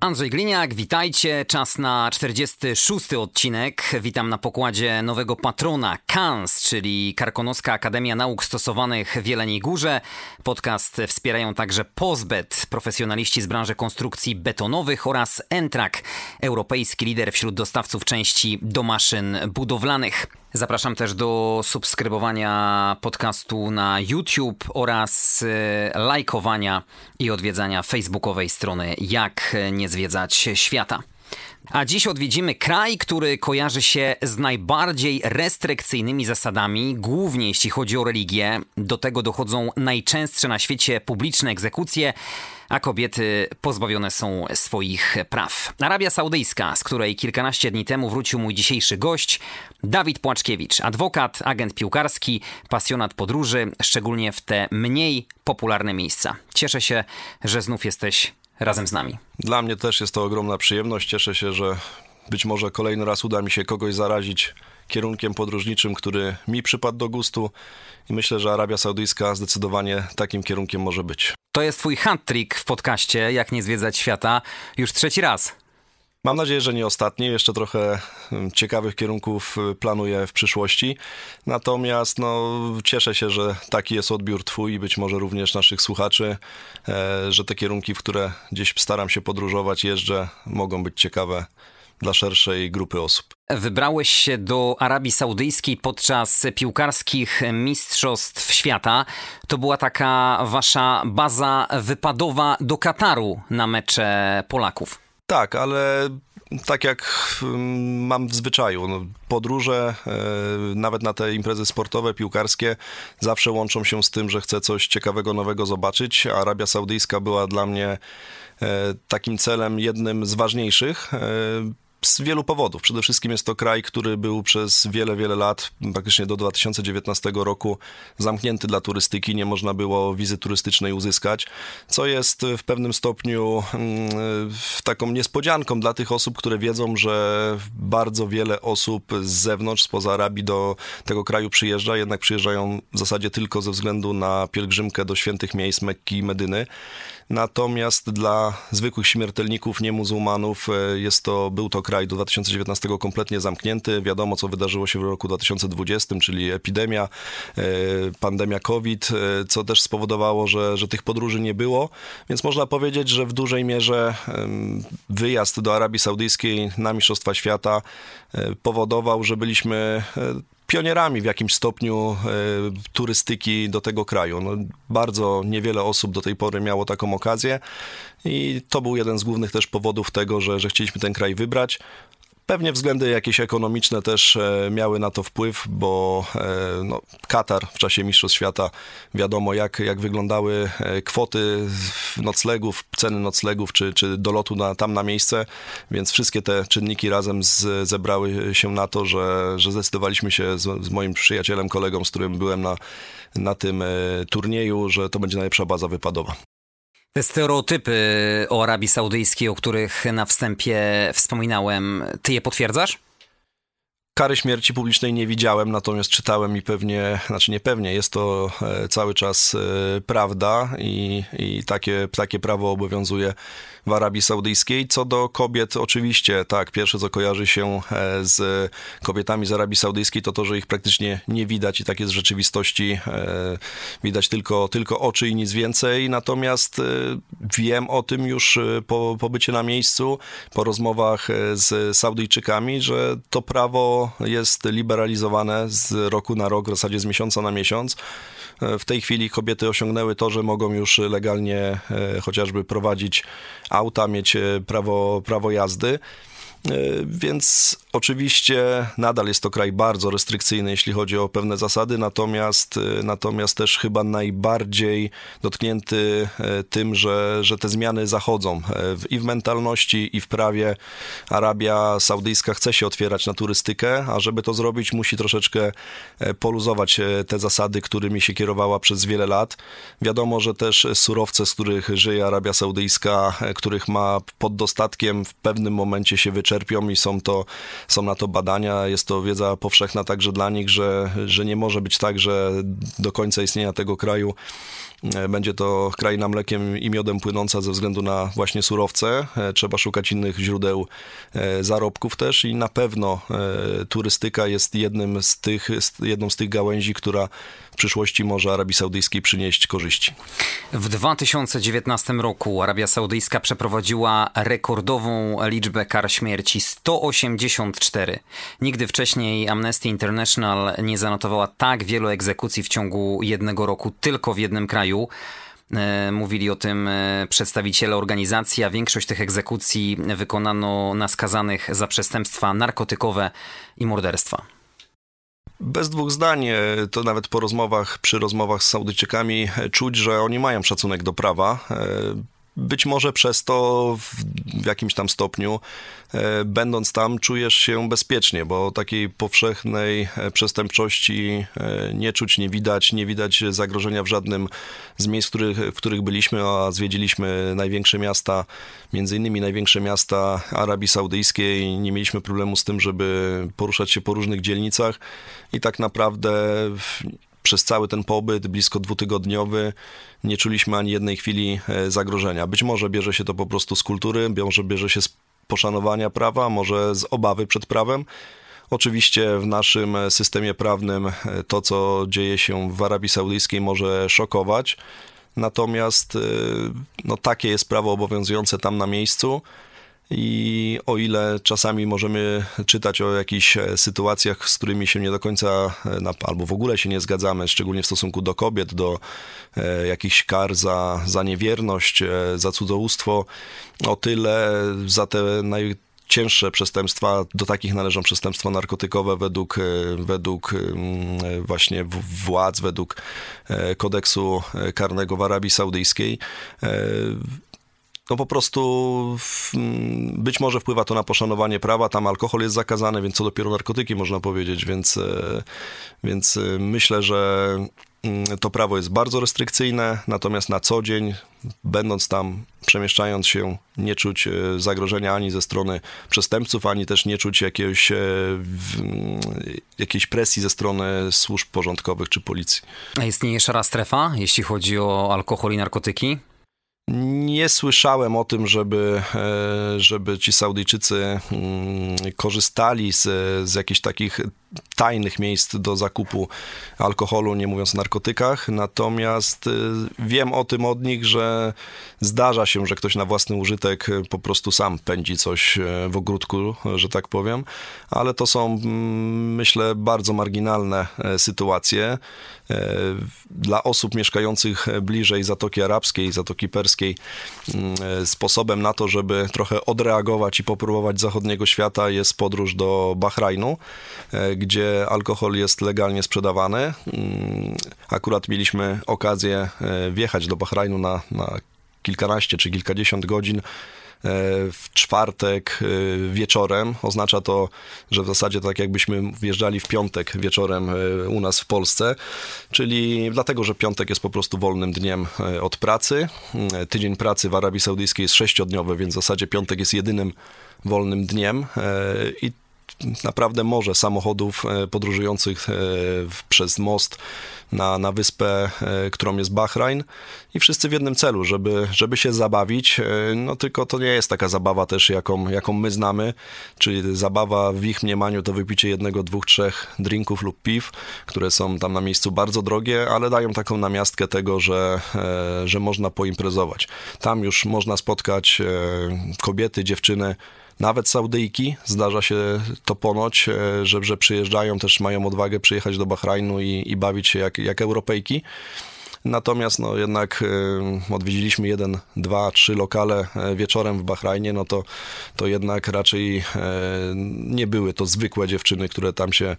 Andrzej Gliniak, witajcie. Czas na 46. odcinek. Witam na pokładzie nowego patrona KANS, czyli Karkonoska Akademia Nauk Stosowanych w Jeleniej Górze. Podcast wspierają także Pozbet, profesjonaliści z branży konstrukcji betonowych oraz Entrak, europejski lider wśród dostawców części do maszyn budowlanych. Zapraszam też do subskrybowania podcastu na YouTube oraz e, lajkowania i odwiedzania facebookowej strony Jak nie zwiedzać świata. A dziś odwiedzimy kraj, który kojarzy się z najbardziej restrykcyjnymi zasadami, głównie jeśli chodzi o religię. Do tego dochodzą najczęstsze na świecie publiczne egzekucje, a kobiety pozbawione są swoich praw. Arabia Saudyjska, z której kilkanaście dni temu wrócił mój dzisiejszy gość, Dawid Płaczkiewicz, adwokat, agent piłkarski, pasjonat podróży, szczególnie w te mniej popularne miejsca. Cieszę się, że znów jesteś razem z nami. Dla mnie też jest to ogromna przyjemność. Cieszę się, że być może kolejny raz uda mi się kogoś zarazić kierunkiem podróżniczym, który mi przypadł do gustu i myślę, że Arabia Saudyjska zdecydowanie takim kierunkiem może być. To jest twój hat-trick w podcaście Jak nie zwiedzać świata już trzeci raz. Mam nadzieję, że nie ostatni. Jeszcze trochę mm, ciekawych kierunków y, planuję w przyszłości. Natomiast no, cieszę się, że taki jest odbiór Twój i być może również naszych słuchaczy, e, że te kierunki, w które gdzieś staram się podróżować, jeżdżę, mogą być ciekawe dla szerszej grupy osób. Wybrałeś się do Arabii Saudyjskiej podczas piłkarskich Mistrzostw Świata. To była taka wasza baza wypadowa do Kataru na mecze Polaków. Tak, ale tak jak mm, mam w zwyczaju, no, podróże, e, nawet na te imprezy sportowe, piłkarskie, zawsze łączą się z tym, że chcę coś ciekawego, nowego zobaczyć. Arabia Saudyjska była dla mnie e, takim celem jednym z ważniejszych. Z wielu powodów. Przede wszystkim jest to kraj, który był przez wiele, wiele lat, praktycznie do 2019 roku, zamknięty dla turystyki. Nie można było wizy turystycznej uzyskać, co jest w pewnym stopniu mm, taką niespodzianką dla tych osób, które wiedzą, że bardzo wiele osób z zewnątrz, spoza Arabii do tego kraju przyjeżdża, jednak przyjeżdżają w zasadzie tylko ze względu na pielgrzymkę do świętych miejsc Mekki i Medyny. Natomiast dla zwykłych śmiertelników, niemuzułmanów, e, jest to, był to kraj do 2019 kompletnie zamknięty. Wiadomo, co wydarzyło się w roku 2020, czyli epidemia, e, pandemia COVID, e, co też spowodowało, że, że tych podróży nie było. Więc można powiedzieć, że w dużej mierze wyjazd do Arabii Saudyjskiej na Mistrzostwa Świata powodował, że byliśmy pionierami w jakimś stopniu e, turystyki do tego kraju. No, bardzo niewiele osób do tej pory miało taką okazję i to był jeden z głównych też powodów tego, że, że chcieliśmy ten kraj wybrać. Pewnie względy jakieś ekonomiczne też e, miały na to wpływ, bo e, no, Katar w czasie Mistrzostw Świata wiadomo, jak, jak wyglądały e, kwoty noclegów, ceny noclegów czy, czy dolotu na, tam na miejsce, więc wszystkie te czynniki razem z, zebrały się na to, że, że zdecydowaliśmy się z, z moim przyjacielem, kolegą, z którym byłem na, na tym turnieju, że to będzie najlepsza baza wypadowa. Te stereotypy o Arabii Saudyjskiej, o których na wstępie wspominałem, ty je potwierdzasz? Kary śmierci publicznej nie widziałem, natomiast czytałem i pewnie, znaczy nie pewnie, jest to e, cały czas e, prawda i, i takie, takie prawo obowiązuje w Arabii Saudyjskiej. Co do kobiet, oczywiście, tak, pierwsze co kojarzy się e, z kobietami z Arabii Saudyjskiej to to, że ich praktycznie nie widać i tak jest w rzeczywistości. Widać tylko, tylko oczy i nic więcej. Natomiast wiem o tym już po pobycie na miejscu, po rozmowach z Saudyjczykami, że to prawo jest liberalizowane z roku na rok, w zasadzie z miesiąca na miesiąc. W tej chwili kobiety osiągnęły to, że mogą już legalnie e, chociażby prowadzić auta, mieć e, prawo, prawo jazdy. Więc oczywiście nadal jest to kraj bardzo restrykcyjny, jeśli chodzi o pewne zasady, natomiast, natomiast też chyba najbardziej dotknięty tym, że, że te zmiany zachodzą i w mentalności, i w prawie. Arabia Saudyjska chce się otwierać na turystykę, a żeby to zrobić, musi troszeczkę poluzować te zasady, którymi się kierowała przez wiele lat. Wiadomo, że też surowce, z których żyje Arabia Saudyjska, których ma pod dostatkiem, w pewnym momencie się wyczerpią i są, to, są na to badania. Jest to wiedza powszechna także dla nich, że, że nie może być tak, że do końca istnienia tego kraju E, będzie to kraina mlekiem i miodem płynąca ze względu na właśnie surowce. E, trzeba szukać innych źródeł e, zarobków też i na pewno turystyka jest jednym z tych, jedną z tych gałęzi, która w przyszłości może Arabii Saudyjskiej przynieść korzyści. W 2019 roku Arabia Saudyjska przeprowadziła rekordową liczbę kar śmierci 184. Nigdy wcześniej Amnesty International nie zanotowała tak wielu egzekucji w ciągu jednego roku tylko w jednym kraju. E, mówili o tym e, przedstawiciele organizacji, a większość tych egzekucji wykonano na skazanych za przestępstwa narkotykowe i morderstwa. Bez dwóch zdań, e, to nawet po rozmowach, przy rozmowach z Saudyjczykami czuć, że oni mają szacunek do prawa. Być może przez to w, jakimś tam stopniu, e, będąc tam, czujesz się bezpiecznie, bo takiej powszechnej e, przestępczości e, nie czuć, nie widać, nie widać zagrożenia w żadnym z miejsc, w których, w których byliśmy, a zwiedziliśmy największe miasta, między innymi największe miasta Arabii Saudyjskiej. Nie mieliśmy problemu z tym, żeby poruszać się po różnych dzielnicach i tak naprawdę przez cały ten pobyt, blisko dwutygodniowy, nie czuliśmy ani jednej chwili e, zagrożenia. Być może bierze się to po prostu z kultury, może bierze się z poszanowania prawa, może z obawy przed prawem. Oczywiście w naszym systemie prawnym e, to, co dzieje się w Arabii Saudyjskiej, może szokować. Natomiast e, no, takie jest prawo obowiązujące tam na miejscu. I o ile czasami możemy czytać o jakichś e, sytuacjach, z którymi się nie do końca e, albo w ogóle się nie zgadzamy, szczególnie w stosunku do kobiet, do e, jakichś kar za, za niewierność, za cudzołóstwo, o tyle za te najcięższe przestępstwa, do takich należą przestępstwa narkotykowe według, według mm, właśnie władz, według kodeksu karnego w Arabii Saudyjskiej no po prostu być może wpływa to na poszanowanie prawa, tam alkohol jest zakazany, więc co dopiero narkotyki można powiedzieć, więc, e, więc e, myślę, że mm, to prawo jest bardzo restrykcyjne, natomiast na co dzień, będąc tam, przemieszczając się, nie czuć e, zagrożenia ani ze strony przestępców, ani też nie czuć jakiegoś, jakiejś presji ze strony służb porządkowych czy policji. A istnieje szara strefa, jeśli chodzi o alkohol i narkotyki? Nie słyszałem o tym, żeby, e, żeby ci Saudyjczycy mm, korzystali z, z jakichś takich tajnych miejsc do zakupu alkoholu, nie mówiąc o narkotykach. Natomiast e, wiem o tym od nich, że zdarza się, że ktoś na własny użytek po prostu sam pędzi coś e, w ogródku, że tak powiem, ale to są, mm, myślę, bardzo marginalne sytuacje. Dla osób mieszkających bliżej Zatoki Arabskiej, Zatoki Perskiej, mm, sposobem na to, żeby trochę odreagować i popróbować zachodniego świata jest podróż do Bahrajnu, e, gdzie alkohol jest legalnie sprzedawany. Mm, akurat mieliśmy okazję e, wjechać do Bahrajnu na, na kilkanaście czy kilkadziesiąt godzin w czwartek e, wieczorem. Oznacza to, że w zasadzie tak jakbyśmy wjeżdżali w piątek wieczorem e, u nas w Polsce, czyli dlatego, że piątek jest po prostu wolnym dniem od pracy. Tydzień pracy w Arabii Saudyjskiej jest sześciodniowy, więc w zasadzie piątek jest jedynym wolnym dniem i naprawdę morze samochodów podróżujących przez most na, na wyspę, e, którą jest Bahrajn i wszyscy w jednym celu, żeby, żeby się zabawić, e, no tylko to nie jest taka zabawa też, jaką, jaką my znamy, czyli zabawa w ich mniemaniu to wypicie jednego, dwóch, trzech drinków lub piw, które są tam na miejscu bardzo drogie, ale dają taką namiastkę tego, że, e, że można poimprezować. Tam już można spotkać kobiety, dziewczyny, nawet Saudyjki, zdarza się to ponoć, e, że, że przyjeżdżają, też mają odwagę przyjechać do Bahrajnu i, i bawić się jak, jak Europejki. Natomiast no jednak y, odwiedziliśmy jeden, dwa, trzy lokale e, wieczorem w Bahrajnie, no to, to jednak raczej e, nie były to zwykłe dziewczyny, które tam się,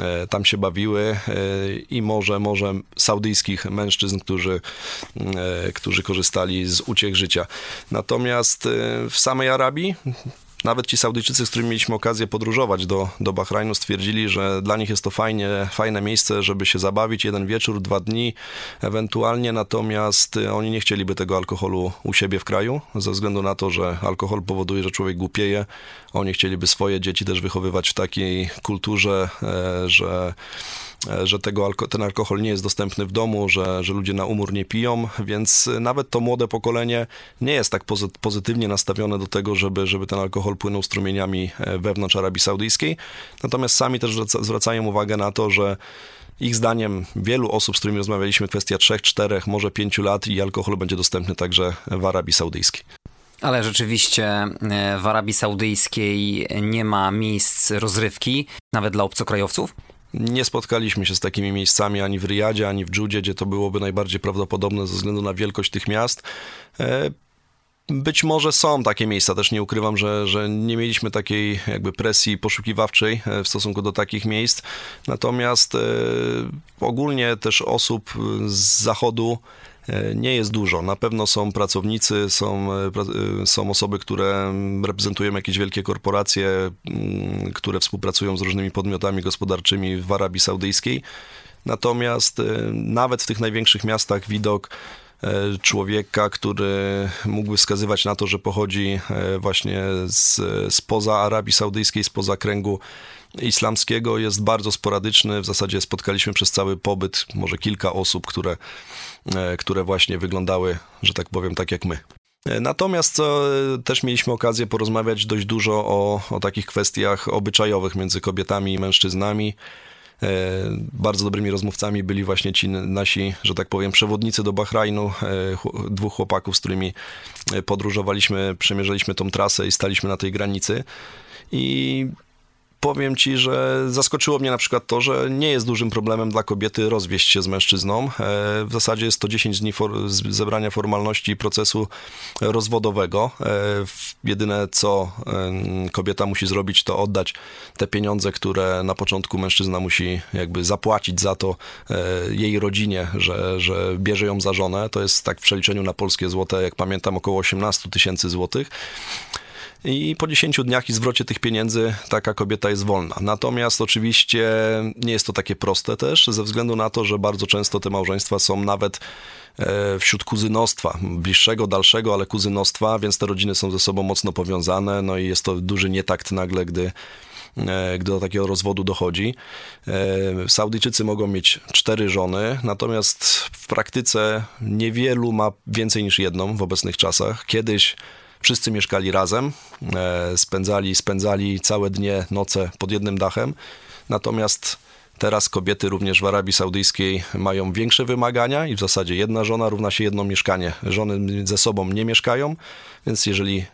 e, tam się bawiły i może, może saudyjskich mężczyzn, którzy, którzy korzystali z uciech życia. Natomiast w samej Arabii nawet ci Saudyjczycy, z którymi mieliśmy okazję podróżować do, do Bahrajnu, stwierdzili, że dla nich jest to fajnie, fajne miejsce, żeby się zabawić jeden wieczór, dwa dni ewentualnie, natomiast y, oni nie chcieliby tego alkoholu u siebie w kraju, ze względu na to, że alkohol powoduje, że człowiek głupieje. Oni chcieliby swoje dzieci też wychowywać w takiej kulturze, e, że E, że tego, ten alkohol nie jest dostępny w domu, że, że ludzie na umór nie piją, więc nawet to młode pokolenie nie jest tak pozytywnie nastawione do tego, żeby, żeby ten alkohol płynął strumieniami e, wewnątrz Arabii Saudyjskiej. Natomiast sami też zwracają uwagę na to, że ich zdaniem wielu osób, z którymi rozmawialiśmy, kwestia 3, 4, może 5 lat i alkohol będzie dostępny także w Arabii Saudyjskiej. Ale rzeczywiście e, w Arabii Saudyjskiej nie ma miejsc rozrywki, nawet dla obcokrajowców? Nie spotkaliśmy się z takimi miejscami ani w Riyadzie, ani w Dżudzie, gdzie to byłoby najbardziej prawdopodobne ze względu na wielkość tych miast. E, być może są takie miejsca, też nie ukrywam, że, że nie mieliśmy takiej jakby presji poszukiwawczej e, w stosunku do takich miejsc. Natomiast e, ogólnie też osób z zachodu nie jest dużo. Na pewno są pracownicy, są, e, e, są osoby, które reprezentują jakieś wielkie korporacje, mm, które współpracują z różnymi podmiotami gospodarczymi w Arabii Saudyjskiej. Natomiast nawet w tych największych miastach widok człowieka, który mógłby wskazywać na to, że pochodzi właśnie z, spoza Arabii Saudyjskiej, spoza kręgu islamskiego jest bardzo sporadyczny. W zasadzie spotkaliśmy przez cały pobyt może kilka osób, które, e, które właśnie wyglądały, że tak powiem, tak jak my. E, natomiast co, e, też mieliśmy okazję porozmawiać dość dużo o, o takich kwestiach obyczajowych między kobietami i mężczyznami. Bardzo dobrymi rozmówcami byli właśnie ci nasi, że tak powiem, przewodnicy do Bahrajnu, dwóch chłopaków, z którymi podróżowaliśmy, przemierzaliśmy tą trasę i staliśmy na tej granicy. I powiem ci, że zaskoczyło mnie na przykład to, że nie jest dużym problemem dla kobiety rozwieść się z mężczyzną. E, w zasadzie jest to 10 dni for zebrania formalności procesu rozwodowego. E, jedyne co kobieta musi zrobić, to oddać te pieniądze, które na początku mężczyzna musi jakby zapłacić za to e, jej rodzinie, że, że bierze ją za żonę. To jest tak w przeliczeniu na polskie złote, jak pamiętam, około 18 tysięcy złotych i po 10 dniach i zwrocie tych pieniędzy taka kobieta jest wolna. Natomiast oczywiście nie jest to takie proste też, ze względu na to, że bardzo często te małżeństwa są nawet e, wśród kuzynostwa, bliższego, dalszego, ale kuzynostwa, więc te rodziny są ze sobą mocno powiązane, no i jest to duży nietakt nagle, gdy e, gdy do takiego rozwodu dochodzi. E, Saudyjczycy mogą mieć cztery żony, natomiast w praktyce niewielu ma więcej niż jedną w obecnych czasach. Kiedyś Wszyscy mieszkali razem, e, spędzali, spędzali całe dnie, noce pod jednym dachem. Natomiast teraz kobiety również w Arabii Saudyjskiej mają większe wymagania i w zasadzie jedna żona równa się jedno mieszkanie. Żony ze sobą nie mieszkają, więc jeżeli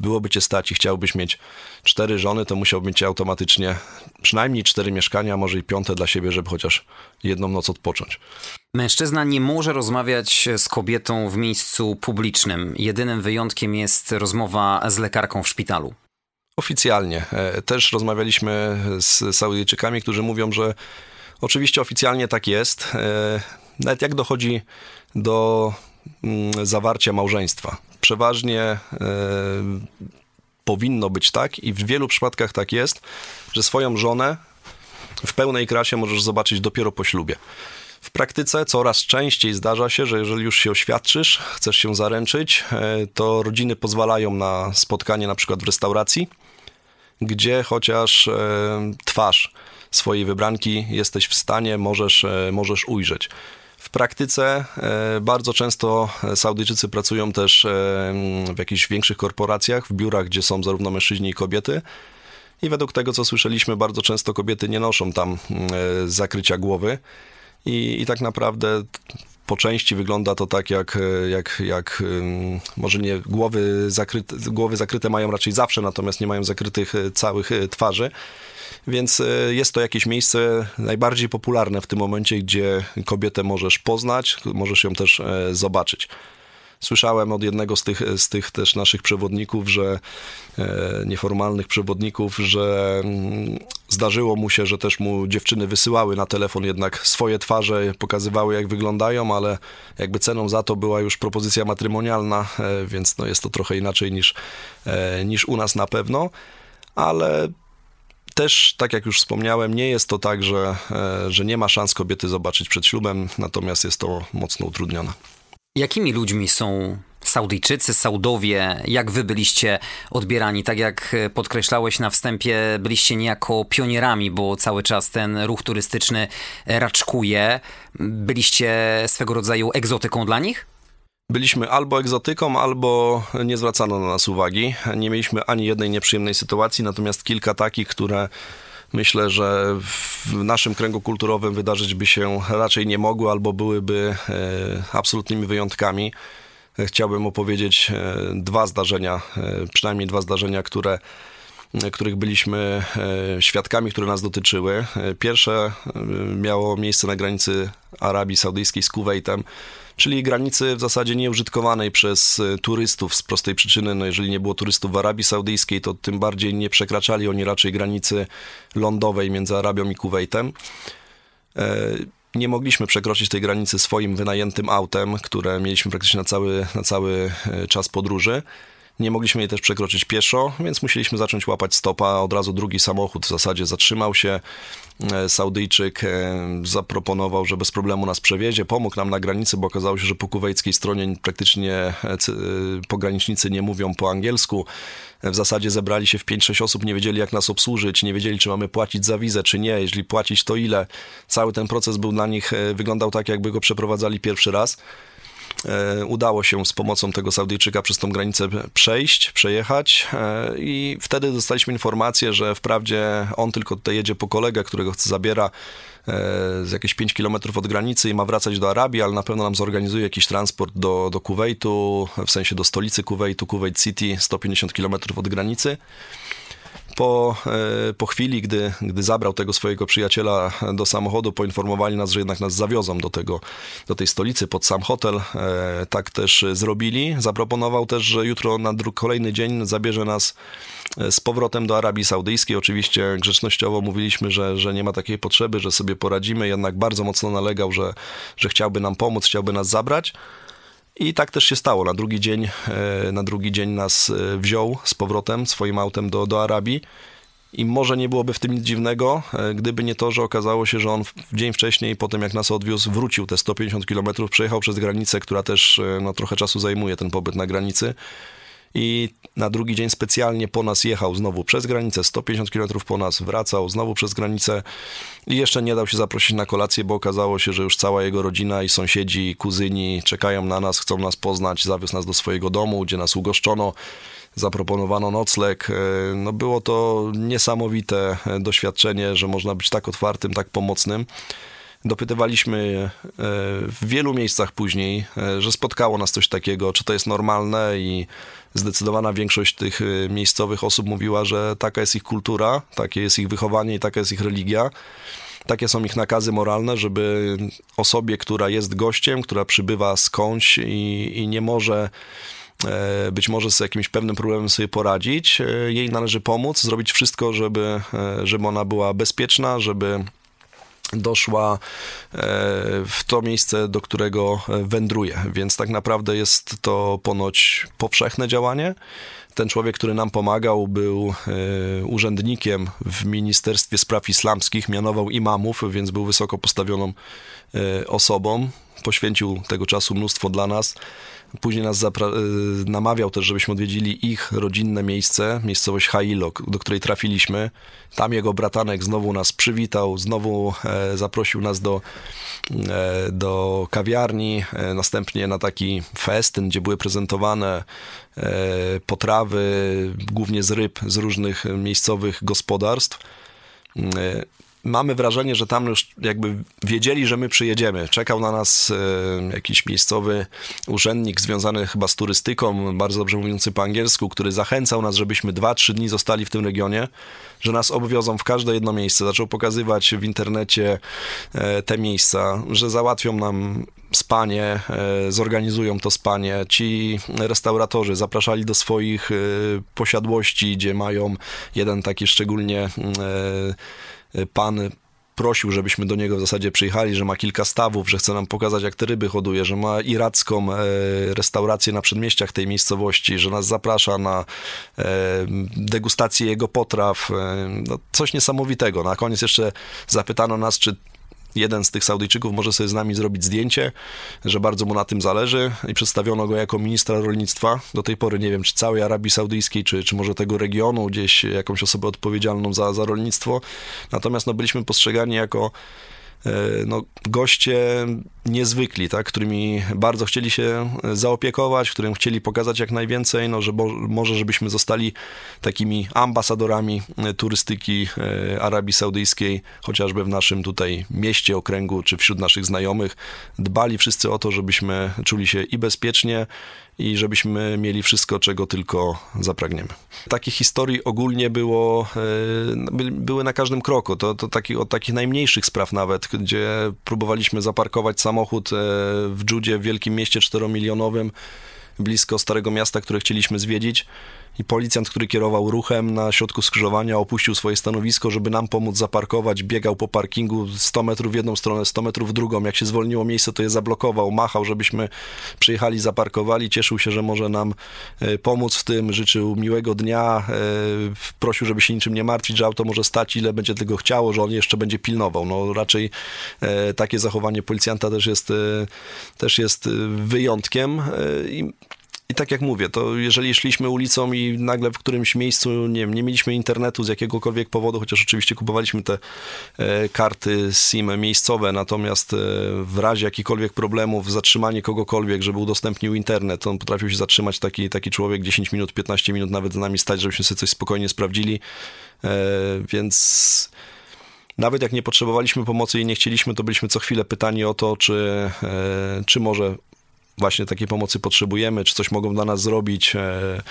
byłoby cię stać i chciałbyś mieć cztery żony, to musiałby mieć automatycznie przynajmniej cztery mieszkania, może i piąte dla siebie, żeby chociaż jedną noc odpocząć. Mężczyzna nie może rozmawiać z kobietą w miejscu publicznym. Jedynym wyjątkiem jest rozmowa z lekarką w szpitalu. Oficjalnie. E, też rozmawialiśmy z Saudyjczykami, którzy mówią, że oczywiście oficjalnie tak jest. E, nawet jak dochodzi do mm, zawarcia małżeństwa. Przeważnie e, powinno być tak i w wielu przypadkach tak jest, że swoją żonę w pełnej krasie możesz zobaczyć dopiero po ślubie. W praktyce coraz częściej zdarza się, że jeżeli już się oświadczysz, chcesz się zaręczyć, e, to rodziny pozwalają na spotkanie na przykład w restauracji, gdzie chociaż e, twarz swojej wybranki jesteś w stanie, możesz, e, możesz ujrzeć. W praktyce bardzo często Saudyjczycy pracują też w jakichś większych korporacjach, w biurach, gdzie są zarówno mężczyźni i kobiety. I według tego, co słyszeliśmy, bardzo często kobiety nie noszą tam zakrycia głowy. I, I tak naprawdę po części wygląda to tak, jak, jak, jak może nie głowy zakryte, głowy zakryte mają raczej zawsze, natomiast nie mają zakrytych całych twarzy. Więc jest to jakieś miejsce najbardziej popularne w tym momencie, gdzie kobietę możesz poznać, możesz ją też zobaczyć. Słyszałem od jednego z tych, z tych też naszych przewodników, że e, nieformalnych przewodników, że mm, zdarzyło mu się, że też mu dziewczyny wysyłały na telefon jednak swoje twarze, pokazywały jak wyglądają, ale jakby ceną za to była już propozycja matrymonialna, e, więc no jest to trochę inaczej niż, e, niż u nas na pewno, ale też, tak jak już wspomniałem, nie jest to tak, że, że nie ma szans kobiety zobaczyć przed ślubem, natomiast jest to mocno utrudnione. Jakimi ludźmi są Saudyjczycy, Saudowie? Jak wy byliście odbierani? Tak jak podkreślałeś na wstępie, byliście niejako pionierami, bo cały czas ten ruch turystyczny raczkuje. Byliście swego rodzaju egzotyką dla nich? Byliśmy albo egzotyką, albo nie zwracano na nas uwagi. Nie mieliśmy ani jednej nieprzyjemnej sytuacji, natomiast kilka takich, które myślę, że w naszym kręgu kulturowym wydarzyć by się raczej nie mogły albo byłyby e, absolutnymi wyjątkami. Chciałbym opowiedzieć e, dwa zdarzenia, e, przynajmniej dwa zdarzenia, które których byliśmy świadkami, które nas dotyczyły. Pierwsze miało miejsce na granicy Arabii Saudyjskiej z Kuwejtem czyli granicy w zasadzie nieużytkowanej przez e, turystów z prostej przyczyny, no jeżeli nie było turystów w Arabii Saudyjskiej, to tym bardziej nie przekraczali oni raczej granicy lądowej między Arabią i Kuwejtem. E, nie mogliśmy przekroczyć tej granicy swoim wynajętym autem, które mieliśmy praktycznie na cały, na cały e, czas podróży. Nie mogliśmy jej też przekroczyć pieszo, więc musieliśmy zacząć łapać stopa. Od razu drugi samochód w zasadzie zatrzymał się. E, Saudyjczyk e, zaproponował, że bez problemu nas przewiezie, pomógł nam na granicy, bo okazało się, że po kuwejskiej stronie praktycznie e, pogranicznicy nie mówią po angielsku. W zasadzie zebrali się w 5-6 osób, nie wiedzieli jak nas obsłużyć, nie wiedzieli czy mamy płacić za wizę, czy nie, jeśli płacić to ile. Cały ten proces był dla nich, wyglądał tak jakby go przeprowadzali pierwszy raz. E, udało się z pomocą tego Saudyjczyka przez tą granicę przejść, przejechać e, i wtedy dostaliśmy informację, że wprawdzie on tylko tutaj jedzie po kolegę, którego zabiera e, z jakieś 5 km od granicy i ma wracać do Arabii, ale na pewno nam zorganizuje jakiś transport do, do Kuwejtu, w sensie do stolicy Kuwejtu, Kuwait City, 150 km od granicy po, e, po chwili, gdy, gdy zabrał tego swojego przyjaciela do samochodu, poinformowali nas, że jednak nas zawiozą do, tego, do tej stolicy pod sam hotel. E, tak też zrobili. Zaproponował też, że jutro na kolejny dzień zabierze nas e, z powrotem do Arabii Saudyjskiej. Oczywiście grzecznościowo mówiliśmy, że, że nie ma takiej potrzeby, że sobie poradzimy, jednak bardzo mocno nalegał, że, że chciałby nam pomóc, chciałby nas zabrać. I tak też się stało. Na drugi dzień, e, na drugi dzień nas e, wziął z powrotem swoim autem do, do Arabii. I może nie byłoby w tym nic dziwnego, e, gdyby nie to, że okazało się, że on dzień wcześniej, po tym jak nas odwiózł, wrócił te 150 km, przejechał przez granicę, która też no, trochę czasu zajmuje ten pobyt na granicy i na drugi dzień specjalnie po nas jechał znowu przez granicę, 150 km po nas, wracał znowu przez granicę i jeszcze nie dał się zaprosić na kolację, bo okazało się, że już cała jego rodzina i sąsiedzi, kuzyni czekają na nas, chcą nas poznać, zawiózł nas do swojego domu, gdzie nas ugoszczono zaproponowano nocleg. E, no było to niesamowite doświadczenie, że można być tak otwartym, tak pomocnym. Dopytywaliśmy e, w wielu miejscach później, e, że spotkało nas coś takiego, czy to jest normalne i zdecydowana większość tych e, miejscowych osób mówiła, że taka jest ich kultura, takie jest ich wychowanie i taka jest ich religia. Takie są ich nakazy moralne, żeby osobie, która jest gościem, która przybywa skądś i, i nie może być może z jakimś pewnym problemem sobie poradzić, jej należy pomóc, zrobić wszystko, żeby, żeby ona była bezpieczna, żeby doszła e, w to miejsce, do którego wędruje. Więc tak naprawdę jest to ponoć powszechne działanie. Ten człowiek, który nam pomagał, był e, urzędnikiem w Ministerstwie Spraw Islamskich, mianował imamów, więc był wysoko postawioną e, osobą. Poświęcił tego czasu mnóstwo dla nas. Później nas y, namawiał też, żebyśmy odwiedzili ich rodzinne miejsce, miejscowość Hailo, do której trafiliśmy. Tam jego bratanek znowu nas przywitał, znowu e, zaprosił nas do, e, do kawiarni, e, następnie na taki festyn, gdzie były prezentowane potrawy, głównie z ryb z różnych miejscowych gospodarstw. Mamy wrażenie, że tam już jakby wiedzieli, że my przyjedziemy. Czekał na nas e, jakiś miejscowy urzędnik związany chyba z turystyką, bardzo dobrze mówiący po angielsku, który zachęcał nas, żebyśmy dwa, trzy dni zostali w tym regionie, że nas obwiozą w każde jedno miejsce. Zaczął pokazywać w internecie e, te miejsca, że załatwią nam spanie, e, zorganizują to spanie. Ci restauratorzy zapraszali do swoich posiadłości, gdzie mają jeden taki szczególnie pan prosił, żebyśmy do niego w zasadzie przyjechali, że ma kilka stawów, że chce nam pokazać, jak te ryby hoduje, że ma iracką e, restaurację na przedmieściach tej miejscowości, że nas zaprasza na e, degustację jego potraw. E, no, coś niesamowitego. Na koniec jeszcze zapytano nas, czy jeden z tych Saudyjczyków może sobie z nami zrobić zdjęcie, że bardzo mu na tym zależy i przedstawiono go jako ministra rolnictwa. Do tej pory nie wiem, czy całej Arabii Saudyjskiej, czy, czy może tego regionu, gdzieś jakąś osobę odpowiedzialną za, za rolnictwo. Natomiast no, byliśmy postrzegani jako E, no, goście niezwykli, tak, którymi bardzo chcieli się zaopiekować, którym chcieli pokazać jak najwięcej, no, że bo, może żebyśmy zostali takimi ambasadorami e, turystyki e, Arabii Saudyjskiej, chociażby w naszym tutaj mieście, okręgu, czy wśród naszych znajomych. Dbali wszyscy o to, żebyśmy czuli się i bezpiecznie, i żebyśmy mieli wszystko, czego tylko zapragniemy. Takich historii ogólnie było, e, były na każdym kroku. To, to taki, od takich najmniejszych spraw nawet, gdzie próbowaliśmy zaparkować samochód e, w Dżudzie, w wielkim mieście czteromilionowym, blisko Starego Miasta, które chcieliśmy zwiedzić i policjant, który kierował ruchem na środku skrzyżowania, opuścił swoje stanowisko, żeby nam pomóc zaparkować, biegał po parkingu 100 metrów w jedną stronę, 100 metrów w drugą. Jak się zwolniło miejsce, to je zablokował, machał, żebyśmy przyjechali, zaparkowali. Cieszył się, że może nam e, pomóc w tym, życzył miłego dnia, e, prosił, żeby się niczym nie martwić, że auto może stać, ile będzie tego chciało, że on jeszcze będzie pilnował. No raczej e, takie zachowanie policjanta też jest, też jest wyjątkiem i i tak jak mówię, to jeżeli szliśmy ulicą i nagle w którymś miejscu, nie wiem, nie mieliśmy internetu z jakiegokolwiek powodu, chociaż oczywiście kupowaliśmy te e, karty SIM miejscowe, natomiast e, w razie jakichkolwiek problemów, zatrzymanie kogokolwiek, żeby udostępnił internet, on potrafił się zatrzymać taki, taki człowiek 10 minut, 15 minut nawet z nami stać, żebyśmy sobie coś spokojnie sprawdzili, e, więc... Nawet jak nie potrzebowaliśmy pomocy i nie chcieliśmy, to byliśmy co chwilę pytani o to, czy, czy może właśnie takiej pomocy potrzebujemy, czy coś mogą dla nas zrobić. E,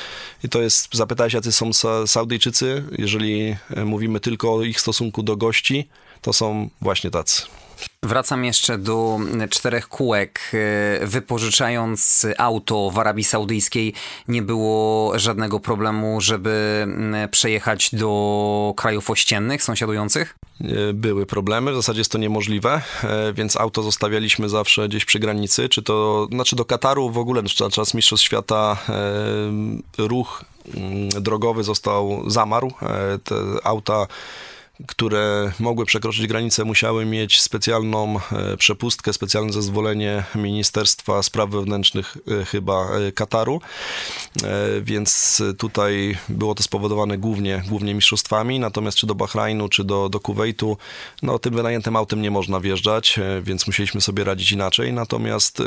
I to jest, zapytałeś, jacy są Saudyjczycy. Jeżeli e, mówimy tylko o ich stosunku do gości, to są właśnie tacy. Wracam jeszcze do czterech kółek. E, wypożyczając auto w Arabii Saudyjskiej, nie było żadnego problemu, żeby przejechać do krajów ościennych, sąsiadujących? E, były problemy, w zasadzie jest to niemożliwe, e, więc auto zostawialiśmy zawsze gdzieś przy granicy, czy to, znaczy do Kataru w ogóle, na czas Mistrzostw Świata ruch mm, drogowy został, zamarł, te auta które mogły przekroczyć granicę, musiały mieć specjalną e, przepustkę, specjalne zezwolenie Ministerstwa Spraw Wewnętrznych e, chyba e, Kataru, więc tutaj było to spowodowane głównie, głównie mistrzostwami, natomiast czy do Bahrajnu, czy do, do Kuwejtu, no tym wynajętym autem nie można wjeżdżać, więc musieliśmy sobie radzić inaczej, natomiast